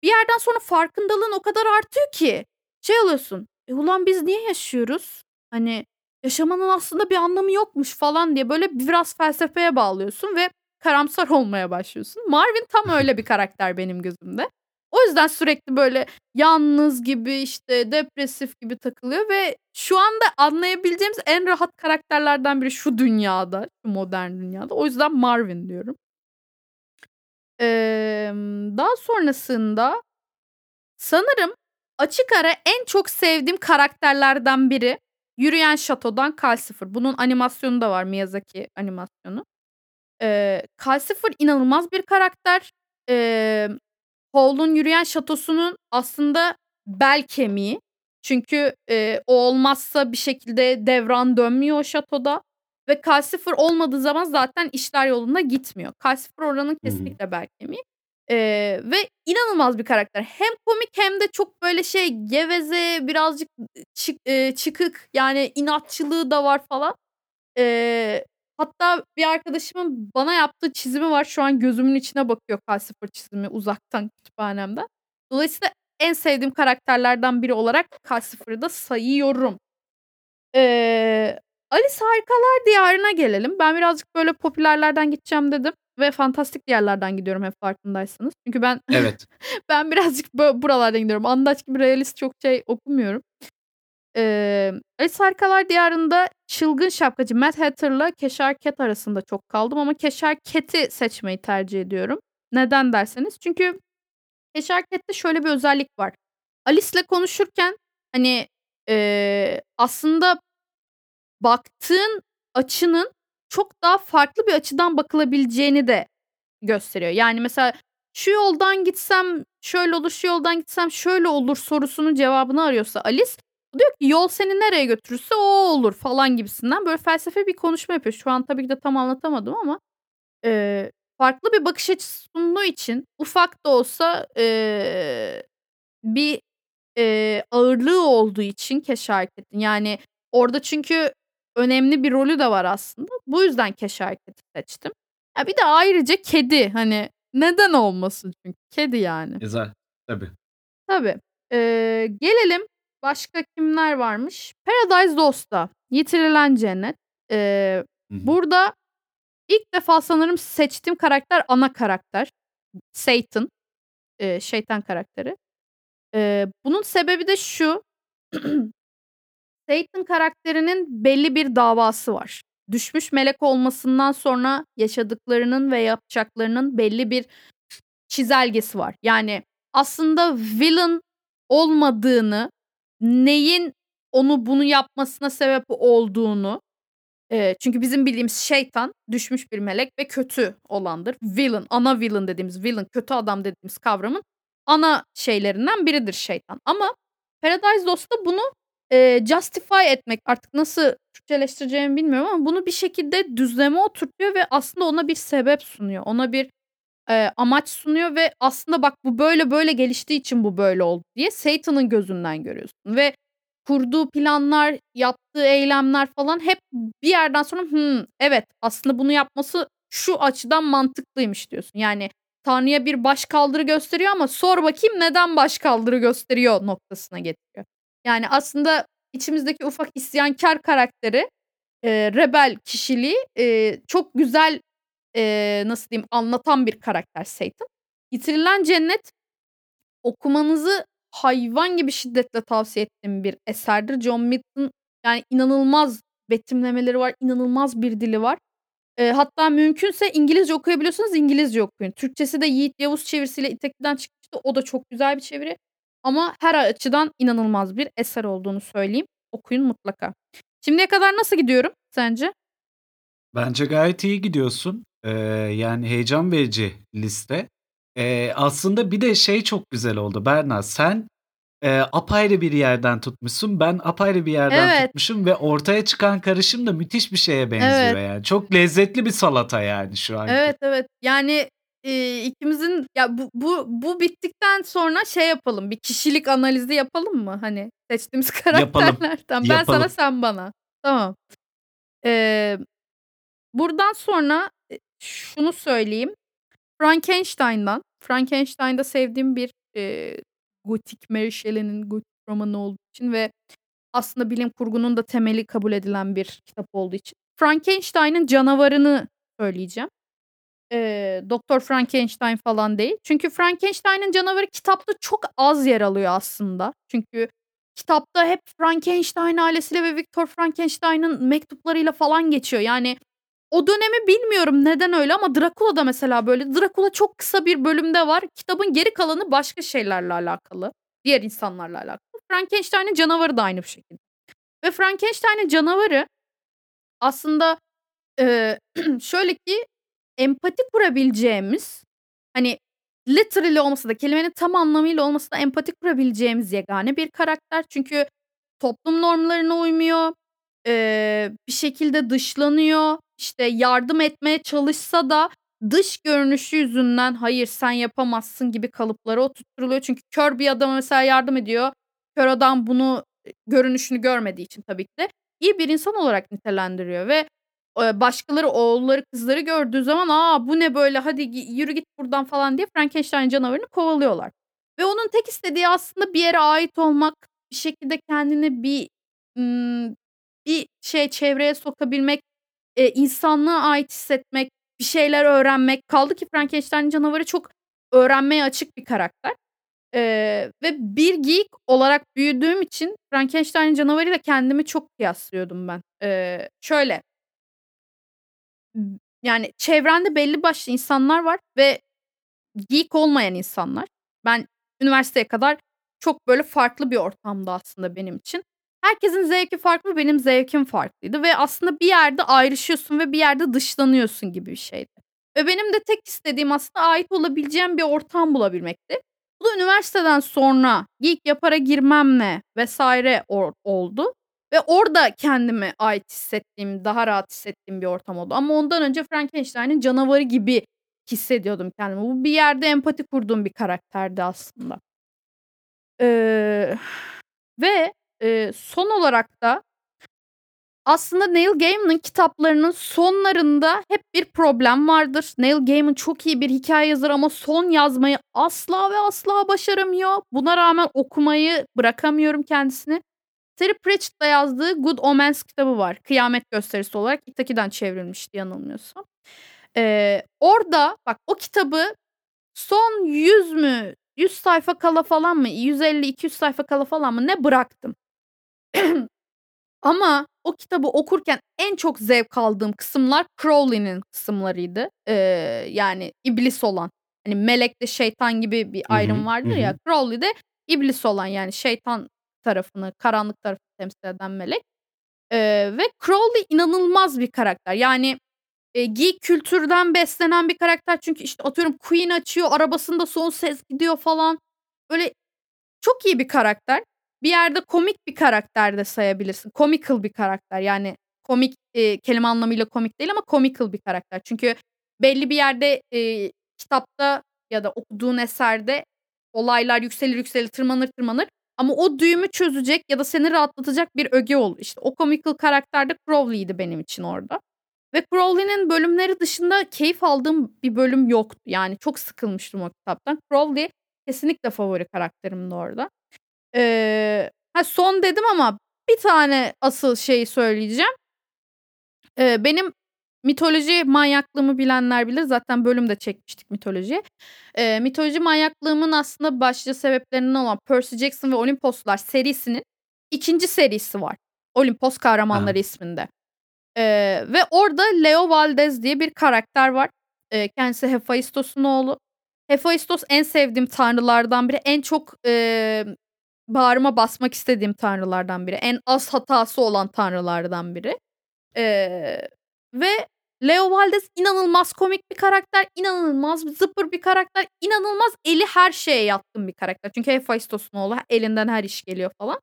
Bir yerden sonra farkındalığın o kadar artıyor ki şey oluyorsun, "E, ulan biz niye yaşıyoruz? Hani, yaşamanın aslında bir anlamı yokmuş." falan diye böyle biraz felsefeye bağlıyorsun ve karamsar olmaya başlıyorsun. Marvin tam (laughs) öyle bir karakter benim gözümde. O yüzden sürekli böyle yalnız gibi, işte, depresif gibi takılıyor ve şu anda anlayabileceğimiz en rahat karakterlerden biri şu dünyada, şu modern dünyada. O yüzden Marvin diyorum. Emm, daha sonrasında sanırım açık ara en çok sevdiğim karakterlerden biri Yürüyen Şato'dan Calcifer. Bunun animasyonu da var, Miyazaki animasyonu. Eee, Calcifer inanılmaz bir karakter. Emm, Paul'un Yürüyen Şatosu'nun aslında bel kemiği Çünkü, eee, o olmazsa bir şekilde devran dönmüyor o şatoda ve Calcifer olmadığı zaman zaten işler yolunda gitmiyor. Calcifer oranın Hı hı. kesinlikle bel kemiği, eee, ve inanılmaz bir karakter. Hem komik hem de çok böyle şey geveze, birazcık çık eee, çıkık, yani inatçılığı da var falan. Eee, hatta bir arkadaşımın bana yaptığı çizimi var. Şu an gözümün içine bakıyor Calcifer çizimi uzaktan kütüphanemden. Dolayısıyla en sevdiğim karakterlerden biri olarak Calcifer'ı da sayıyorum. Eee, Alice Harikalar Diyarı'na gelelim. Ben birazcık böyle popülerlerden gideceğim dedim ve fantastik yerlerden gidiyorum hep farkındaysanız. Çünkü ben Evet. (laughs) ben birazcık buralardan gidiyorum. Andaç gibi realist çok şey okumuyorum. Eee, Alice Harikalar Diyarı'nda çılgın şapkacı Mad Hatter'la Cheshire Cat arasında çok kaldım ama Cheshire Cat'i seçmeyi tercih ediyorum. Neden derseniz çünkü Cheshire Cat'te şöyle bir özellik var. Alice'le konuşurken, hani, eee, aslında baktığın açının çok daha farklı bir açıdan bakılabileceğini de gösteriyor. Yani, mesela şu yoldan gitsem şöyle olur, şu yoldan gitsem şöyle olur sorusunun cevabını arıyorsa Alice, diyor ki yol seni nereye götürürse o olur falan gibisinden böyle felsefi bir konuşma yapıyor. Şu an tabii ki de tam anlatamadım ama, eee, farklı bir bakış açısı sunduğu için ufak da olsa, eee, bir, eee, ağırlığı olduğu için Cheshire Cat'in yani orada çünkü önemli bir rolü de var aslında. Bu yüzden Cheshire Cat'i seçtim. Ya, bir de ayrıca kedi, hani, neden olmasın çünkü kedi yani. Güzel. Tabii. Tabii. Eee, gelelim başka kimler varmış? Paradise Lost'ta Yitirilen Cennet. Hı. burada ilk defa sanırım seçtiğim karakter ana karakter. Satan. Eee, şeytan karakteri. Eee, bunun sebebi de şu. (clears throat) Satan karakterinin belli bir davası var. Düşmüş melek olmasından sonra yaşadıklarının ve yapacaklarının belli bir çizelgesi var. Yani aslında villain olmadığını, neyin onu bunu yapmasına sebep olduğunu, eee, çünkü bizim bildiğimiz şeytan düşmüş bir melek ve kötü olandır. Villain, ana villain dediğimiz, villain kötü adam dediğimiz kavramın ana şeylerinden biridir şeytan. Ama Paradise Lost'ta bunu, eee, justify etmek artık nasıl Türkçeleştireceğimi bilmiyorum ama bunu bir şekilde düzleme oturtuyor ve aslında ona bir sebep sunuyor. Ona bir, eee, amaç sunuyor ve aslında bak bu böyle böyle geliştiği için bu böyle oldu diye Satan'ın gözünden görüyorsun ve kurduğu planlar, yaptığı eylemler falan hep bir yerden sonra hımm, evet aslında bunu yapması şu açıdan mantıklıymış diyorsun. Yani Tanrı'ya bir başkaldırı gösteriyor ama sor bakayım neden başkaldırı gösteriyor noktasına getiriyor. Yani aslında içimizdeki ufak isyankâr karakteri, eee, rebel kişiliği, eee, çok güzel, eee, nasıl diyeyim, anlatan bir karakter Satan. Yitirilen Cennet okumanızı hayvan gibi şiddetle tavsiye ettiğim bir eserdir. John Milton yani inanılmaz betimlemeleri var, inanılmaz bir dili var. Eee, hatta mümkünse İngilizce okuyabiliyorsanız İngilizce okuyun. Türkçesi de Yiğit Yavuz çevirisiyle İtekli'den çıkmıştı. O da çok güzel bir çeviri ama her açıdan inanılmaz bir eser olduğunu söyleyeyim. Okuyun mutlaka. Şimdiye kadar nasıl gidiyorum sence? Bence gayet iyi gidiyorsun. Eee, yani heyecan verici liste. Eee, aslında bir de şey çok güzel oldu Berna. Sen, eee, apayrı bir yerden tutmuşsun. Ben apayrı bir yerden Evet. tutmuşum ve ortaya çıkan karışım da müthiş bir şeye benziyor Evet. yani. Çok lezzetli bir salata yani şu anki. Evet, evet. Yani, eee, ikimizin ya bu bu bu bittikten sonra şey yapalım, bir kişilik analizi yapalım mı? Hani seçtiğimiz (laughs) karakterlerden. Ben sana, Yapalım. sen bana. Tamam. Eee, buradan sonra, şunu söyleyeyim. Frankenstein'dan. Frankenstein'da sevdiğim bir, eee, gotik Mary Shelley'nin gotik romanı olduğu için ve aslında bilim kurgunun da temeli kabul edilen bir kitap olduğu için Frankenstein'ın canavarını söyleyeceğim. Eee, Doktor Frankenstein falan değil. Çünkü Frankenstein'ın canavarı kitapta çok az yer alıyor aslında. Çünkü kitapta hep Frankenstein ailesiyle ve Viktor Frankenstein'ın mektuplarıyla falan geçiyor. Yani o dönemi bilmiyorum neden öyle ama Dracula'da mesela böyle. Dracula çok kısa bir bölümde var. Kitabın geri kalanı başka şeylerle alakalı. Diğer insanlarla alakalı. Frankenstein'ın canavarı da aynı bu şekilde. Ve Frankenstein'ın canavarı aslında, eee, (clears throat) şöyle ki empati kurabileceğimiz, hani literally olmasa da kelimenin tam anlamıyla olmasa da empati kurabileceğimiz yegane bir karakter. Çünkü toplum normlarına uymuyor. Eee, bir şekilde dışlanıyor. İşte yardım etmeye çalışsa da dış görünüşü yüzünden hayır sen yapamazsın gibi kalıplara oturtturuluyor. Çünkü kör bir adama mesela yardım ediyor. Kör adam bunu görünüşünü görmediği için tabii ki de iyi bir insan olarak nitelendiriyor ve eee, başkaları oğulları kızları gördüğü zaman aa bu ne böyle hadi yürü git buradan falan diye Frankenstein canavarını kovalıyorlar. Ve onun tek istediği aslında bir yere ait olmak, bir şekilde kendini bir bir şey çevreye sokabilmek, eee, insanlığa ait hissetmek, bir şeyler öğrenmek. Kaldı ki Frankenstein canavarı çok öğrenmeye açık bir karakter. Eee, ve bir geek olarak büyüdüğüm için Frankenstein canavarıyla kendimi çok kıyaslıyordum ben. Eee, şöyle yani çevrende belli başlı insanlar var ve geek olmayan insanlar. Ben üniversiteye kadar çok böyle farklı bir ortamdı aslında benim için. Herkesin zevki farklı, benim zevkim farklıydı ve aslında bir yerde ayrışıyorsun ve bir yerde dışlanıyorsun gibi bir şeydi. Ve benim de tek istediğim aslında ait olabileceğim bir ortam bulabilmekti. Bu da üniversiteden sonra geek yapara girmemle vesaire or oldu ve orada kendimi ait hissettiğim, daha rahat hissettiğim bir ortam oldu. Ama ondan önce Frankenstein'in canavarı gibi hissediyordum kendimi. Bu bir yerde empati kurduğum bir karakterdi aslında. Eee, ve, eee, son olarak da aslında Neil Gaiman'ın kitaplarının sonlarında hep bir problem vardır. Neil Gaiman çok iyi bir hikâye yazarı ama son yazmayı asla ve asla başaramıyor. Buna rağmen okumayı bırakamıyorum kendisini. Terry Pratchett'la yazdığı Good Omens kitabı var. Kıyamet Gösterisi olarak Itaki'den çevrilmişti yanılmıyorsam. Eee, orada bak o kitabı son 100 mü 100 sayfa kala falan mı 150-200 sayfa kala falan mı ne bıraktım. (clears throat) Ama o kitabı okurken en çok zevk aldığım kısımlar Crowley'nin kısımlarıydı. Eee, yani iblis olan. Hani melekle şeytan gibi bir ayrım vardır ya. Crowley de iblis olan yani şeytan tarafını, karanlık tarafını temsil eden melek. Eee, ve Crowley inanılmaz bir karakter. Yani, eee, geek kültürden beslenen bir karakter. Çünkü işte atıyorum Queen açıyor, arabasında son ses gidiyor falan. Böyle çok iyi bir karakter. Bir yerde komik bir karakter de sayabilirsin. Comical bir karakter. Yani komik, eee, kelime anlamıyla komik değil ama comical bir karakter. Çünkü belli bir yerde, eee, kitapta ya da okuduğun eserde olaylar yükselir yükselir, tırmanır tırmanır ama o düğümü çözecek ya da seni rahatlatacak bir öge olur. İşte o comical karakter de Crowley'di benim için orada. Ve Crowley'nin bölümleri dışında keyif aldığım bir bölüm yoktu. Yani çok sıkılmıştım o kitaptan. Crowley kesinlikle favori karakterimdi orada. Eee, ha son dedim ama bir tane asıl şeyi söyleyeceğim. Eee, benim mitoloji manyaklığımı bilenler bilir. Zaten bölüm de çekmiştik mitolojiye. Eee, mitoloji manyaklığımın aslında başlıca sebeplerinden olan Percy Jackson ve Olimposlar serisinin 2. serisi var. Olimpos Kahramanları A! isminde. Eee, ve orada Leo Valdez diye bir karakter var. Eee, kendisi Hephaistos'un oğlu. Hephaistos en sevdiğim tanrılardan biri. En çok, eee, bağrıma basmak istediğim tanrılardan biri. En az hatası olan tanrılardan biri. Eee, ve Leo Valdez inanılmaz komik bir karakter, inanılmaz zıpır bir karakter, inanılmaz eli her şeye yatkın bir karakter. Çünkü Hephaistos'un oğlu, elinden her iş geliyor falan.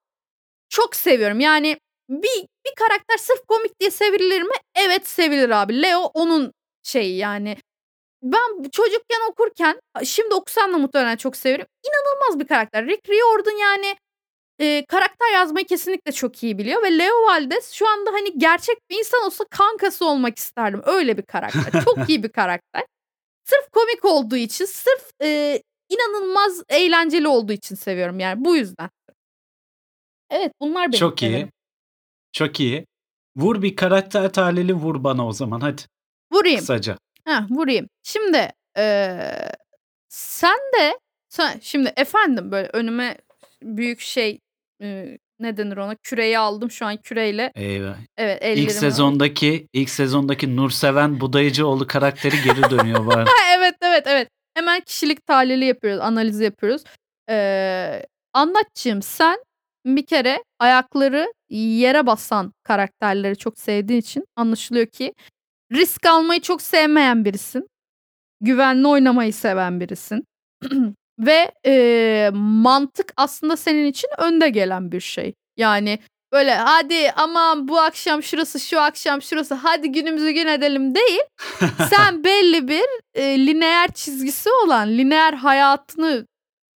Çok seviyorum. Yani bir bir karakter sırf komik diye sevilir mi? Evet, sevilir abi. Leo onun şeyi yani. Ben çocukken okurken, şimdi okusam da muhtemelen çok severim. İnanılmaz bir karakter. Rick Riordan yani, eee, karakter yazmayı kesinlikle çok iyi biliyor ve Leo Valdez şu anda hani gerçek bir insan olsa kankası olmak isterdim. Öyle bir karakter. Çok iyi bir karakter. Sırf komik olduğu için, sırf, eee, inanılmaz eğlenceli olduğu için seviyorum yani bu yüzden. Evet, bunlar benim Çok iyi. Çok iyi. Vur bir karakter tahlili vur bana o zaman hadi. Vurayım. Kısaca. Heh, vurayım. Şimdi, eee, sen de sen şimdi efendim böyle önüme büyük şey, eee, ne denir ona? Küreyi aldım şu an küreyle. Eyvah. Evet, İlk sezondaki ilk sezondaki Nurseven Budayıcıoğlu karakteri geri dönüyor bu arada. (laughs) Evet, evet, evet. Hemen kişilik tahlili yapıyoruz, analizi yapıyoruz. Eee, Anlatçığım sen bir kere ayakları yere basan karakterleri çok sevdiğin için anlaşılıyor ki risk almayı çok sevmeyen birisin. Güvenli oynamayı seven birisin. (clears throat) Ve, eee, mantık aslında senin için önde gelen bir şey. Yani, böyle, "Hadi aman bu akşam şurası, şu akşam şurası, hadi günümüzü gün edelim." değil. (laughs) Sen belli bir, eee, lineer çizgisi olan, lineer hayatını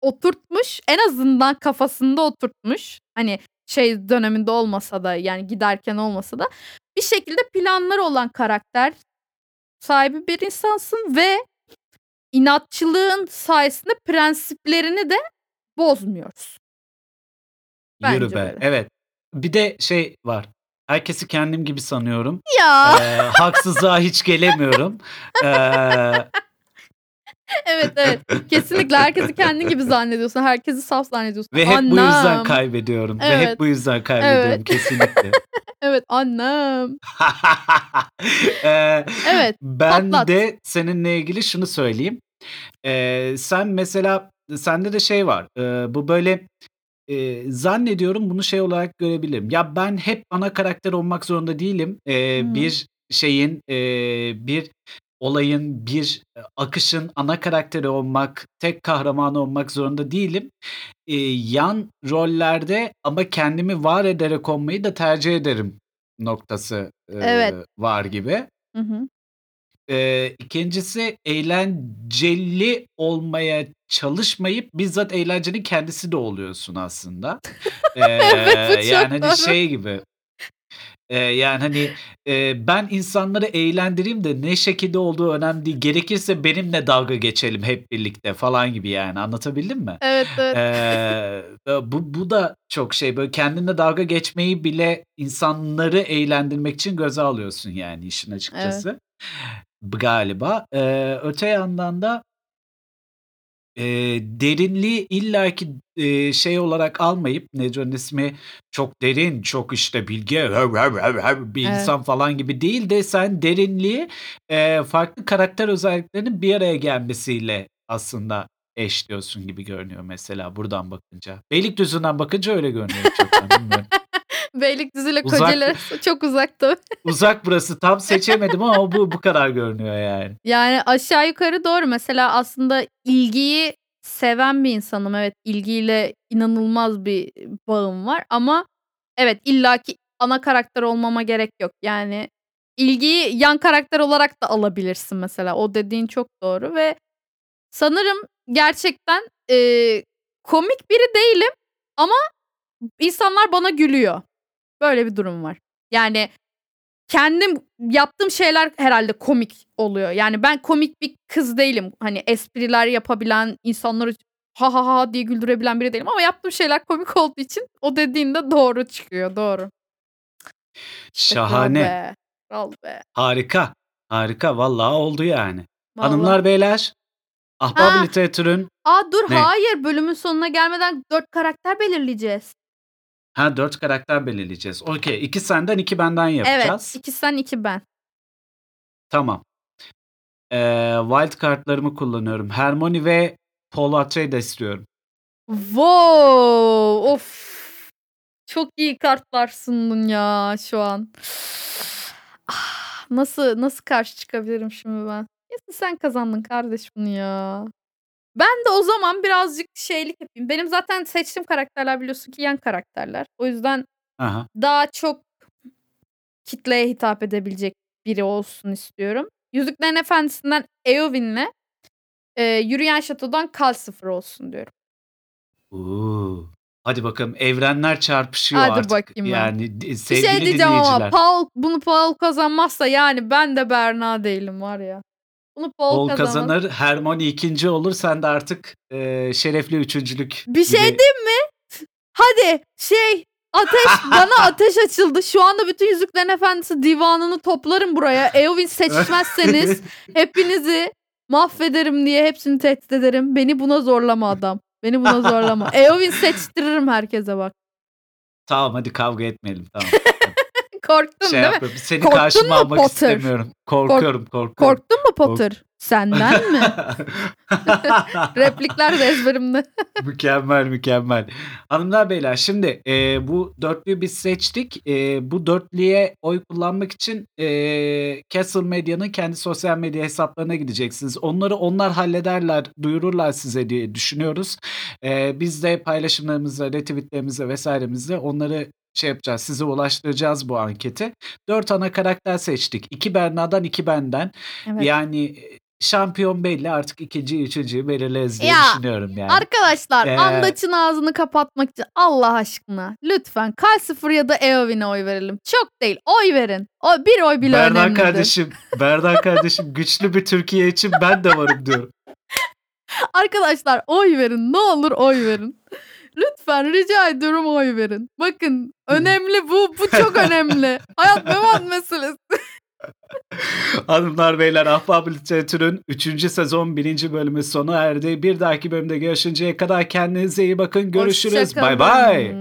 oturtmuş, en azından kafasında oturtmuş. Hani, şey döneminde olmasa da, yani giderken olmasa da bir şekilde planları olan karakter sahibi bir insansın ve inatçılığın sayesinde prensiplerini de bozmuyorsun. Yürü Bence be. böyle. Evet. Bir de şey var. Herkesi kendim gibi sanıyorum. Ya! Eee, haksızlığa hiç gelemiyorum. Eee (laughs) Evet, evet. Kesinlikle herkesi kendin gibi zannediyorsun. Herkesi saf zannediyorsun. Ve hep bu yüzden kaybediyorum. Ve hep Evet. bu yüzden kaybediyorum Evet. kesinlikle. Evet, annem. (laughs) Eee, Evet, ben patlat. de seninle ilgili şunu söyleyeyim. Eee, sen mesela sende de şey var. Eee, bu böyle, eee, zannediyorum bunu şey olarak görebilirim. Ya ben hep ana karakter olmak zorunda değilim. Eee, Hıı. bir şeyin, eee, bir olayın, bir akışın ana karakteri olmak, tek kahramanı olmak zorunda değilim. Eee, yan rollerde ama kendimi var ederek olmayı da tercih ederim noktası, Evet. eee, var gibi. Hı hı. Eee, 2'ncisi eğlenceli olmaya çalışmayıp bizzat eğlencenin kendisi de oluyorsun aslında. (laughs) Evet, Eee, çok yani, hani, doğru. şey gibi, eee, yani, hani, eee, ben insanları eğlendireyim de ne şekilde olduğu önemli değil. Gerekirse benimle dalga geçelim hep birlikte falan gibi yani. Anlatabildim mi? Evet, evet. Eee, bu bu da çok şey, böyle kendinle dalga geçmeyi bile insanları eğlendirmek için göze alıyorsun yani işin Evet. açıkçası. B galiba. Eee, öte yandan da eee, derinliği illaki, eee, şey olarak almayıp nedir onun ismi, çok derin, çok işte bilge bir Evet. insan falan gibi değil de sen derinliği, eee, farklı karakter özelliklerinin bir araya gelmesiyle aslında eşliyorsun gibi görünüyor mesela buradan bakınca. Beylikdüzü'nden bakınca öyle görünüyor (laughs) bilmiyorum. Beylikdüzü'yle Uzak Kocaeli çok uzak tabii. (laughs) uzak burası tam seçemedim ama bu bu kadar görünüyor yani. Yani aşağı yukarı doğru. Mesela aslında ilgiyi seven bir insanım. Evet, ilgiyle inanılmaz bir bağım var ama evet, illaki ana karakter olmama gerek yok. Yani ilgiyi yan karakter olarak da alabilirsin mesela. O dediğin çok doğru ve sanırım gerçekten, eee, komik biri değilim ama insanlar bana gülüyor. Böyle bir durum var. Yani kendim yaptığım şeyler herhâlde komik oluyor. Yani ben komik bir kız değilim. Hani espriler yapabilen, insanları ha ha ha diye güldürebilen biri değilim ama yaptığım şeyler komik olduğu için o dediğin de doğru çıkıyor. Doğru. Kral Şahane. be. Kral be. Harika. Harika. Vallahi oldu yani. Vallahi. Hanımlar, beyler, Ahbap Ha. Literatür'ün A, dur Ne? hayır. Bölümün sonuna gelmeden 4 karakter belirleyeceğiz. Ha 4 karakter belirleyeceğiz. Okay. 2 senden 2 benden Evet. yapacağız. 2 sen 2 ben. Tamam. Eee, wild kartlarımı kullanıyorum. Hermione ve Paul Atreides istiyorum. Wow! Of! Çok iyi kartlar sundun ya şu an. Ah, nasıl nasıl karşı çıkabilirim şimdi ben? Kesin sen kazandın kardeş bunu ya. Ben de o zaman birazcık şeylik yapayım. Benim zaten seçtiğim karakterler biliyorsun ki yan karakterler. O yüzden hı. daha çok kitleye hitap edebilecek biri olsun istiyorum. Yüzüklerin Efendisi'nden Eowyn'le, eee, Yürüyen Şato'dan Calcifer olsun diyorum. Oo. Hadi bakalım evrenler çarpışıyor Hadi artık. bakayım ben. Yani Bir sevgili şey diyeceğim ama. Paul bunu Paul kazanmazsa yani ben de Berna değilim var ya. Bunu Paul, Paul kazanmaz. kazanır, Hermione 2'nci olur. Sen de artık, eee, şerefli üçüncülük Bir şey gibi diyeyim mi? Hadi şey ateş (laughs) bana ateş açıldı. Şu anda bütün Yüzüklerin Efendisi divanını toplarım buraya. (laughs) Eowyn seçmezseniz (laughs) hepinizi mahvederim diye hepsini tehdit ederim. Beni buna zorlama adam. Beni buna zorlama. Eowyn seçtiririm herkese bak. Tamam hadi kavga etmeyelim. Tamam. Korktun şey değil mi? yapıyorum. Seni Korktun karşıma mu almak Potter? istemiyorum. Korkuyorum, korkuyorum. Korktun mu Potter? Senden mi? (laughs) (laughs) Replikler de ezberimde. (laughs) mükemmel mükemmel. Hanımlar beyler şimdi e, bu dörtlüyü biz seçtik. E, bu dörtlüye oy kullanmak için e, Castle Medya'nın kendi sosyal medya hesaplarına gideceksiniz. Onları onlar hallederler, duyururlar size diye düşünüyoruz. E, biz de paylaşımlarımızla, retweetlerimizle vesairemizle onları şey yapacağız. Size ulaştıracağız bu anketi. Dört ana karakter seçtik. İki Berna'dan iki benden. Evet. Yani e, şampiyon belli artık ikinci, üçüncüyü belirleriz diye Ya, düşünüyorum yani. Arkadaşlar Ee, Andaç'ın ağzını kapatmak için Allah aşkına lütfen Kalsifır ya da Eowyn'e oy verelim. Çok değil oy verin. O bir oy bile Berdan önemlidir. kardeşim, Berdan kardeşim (laughs) güçlü bir Türkiye için ben de varım diyorum. Arkadaşlar oy verin ne olur oy verin. Lütfen rica ediyorum oy verin. Bakın önemli bu. Bu çok önemli. Hayat memat meselesi. (laughs) Hanımlar beyler Ahbap Literatür'ün 3. sezon 1. bölümü sona erdi. Bir dahaki bölümde görüşünceye kadar kendinize iyi bakın. Görüşürüz. Bay bay.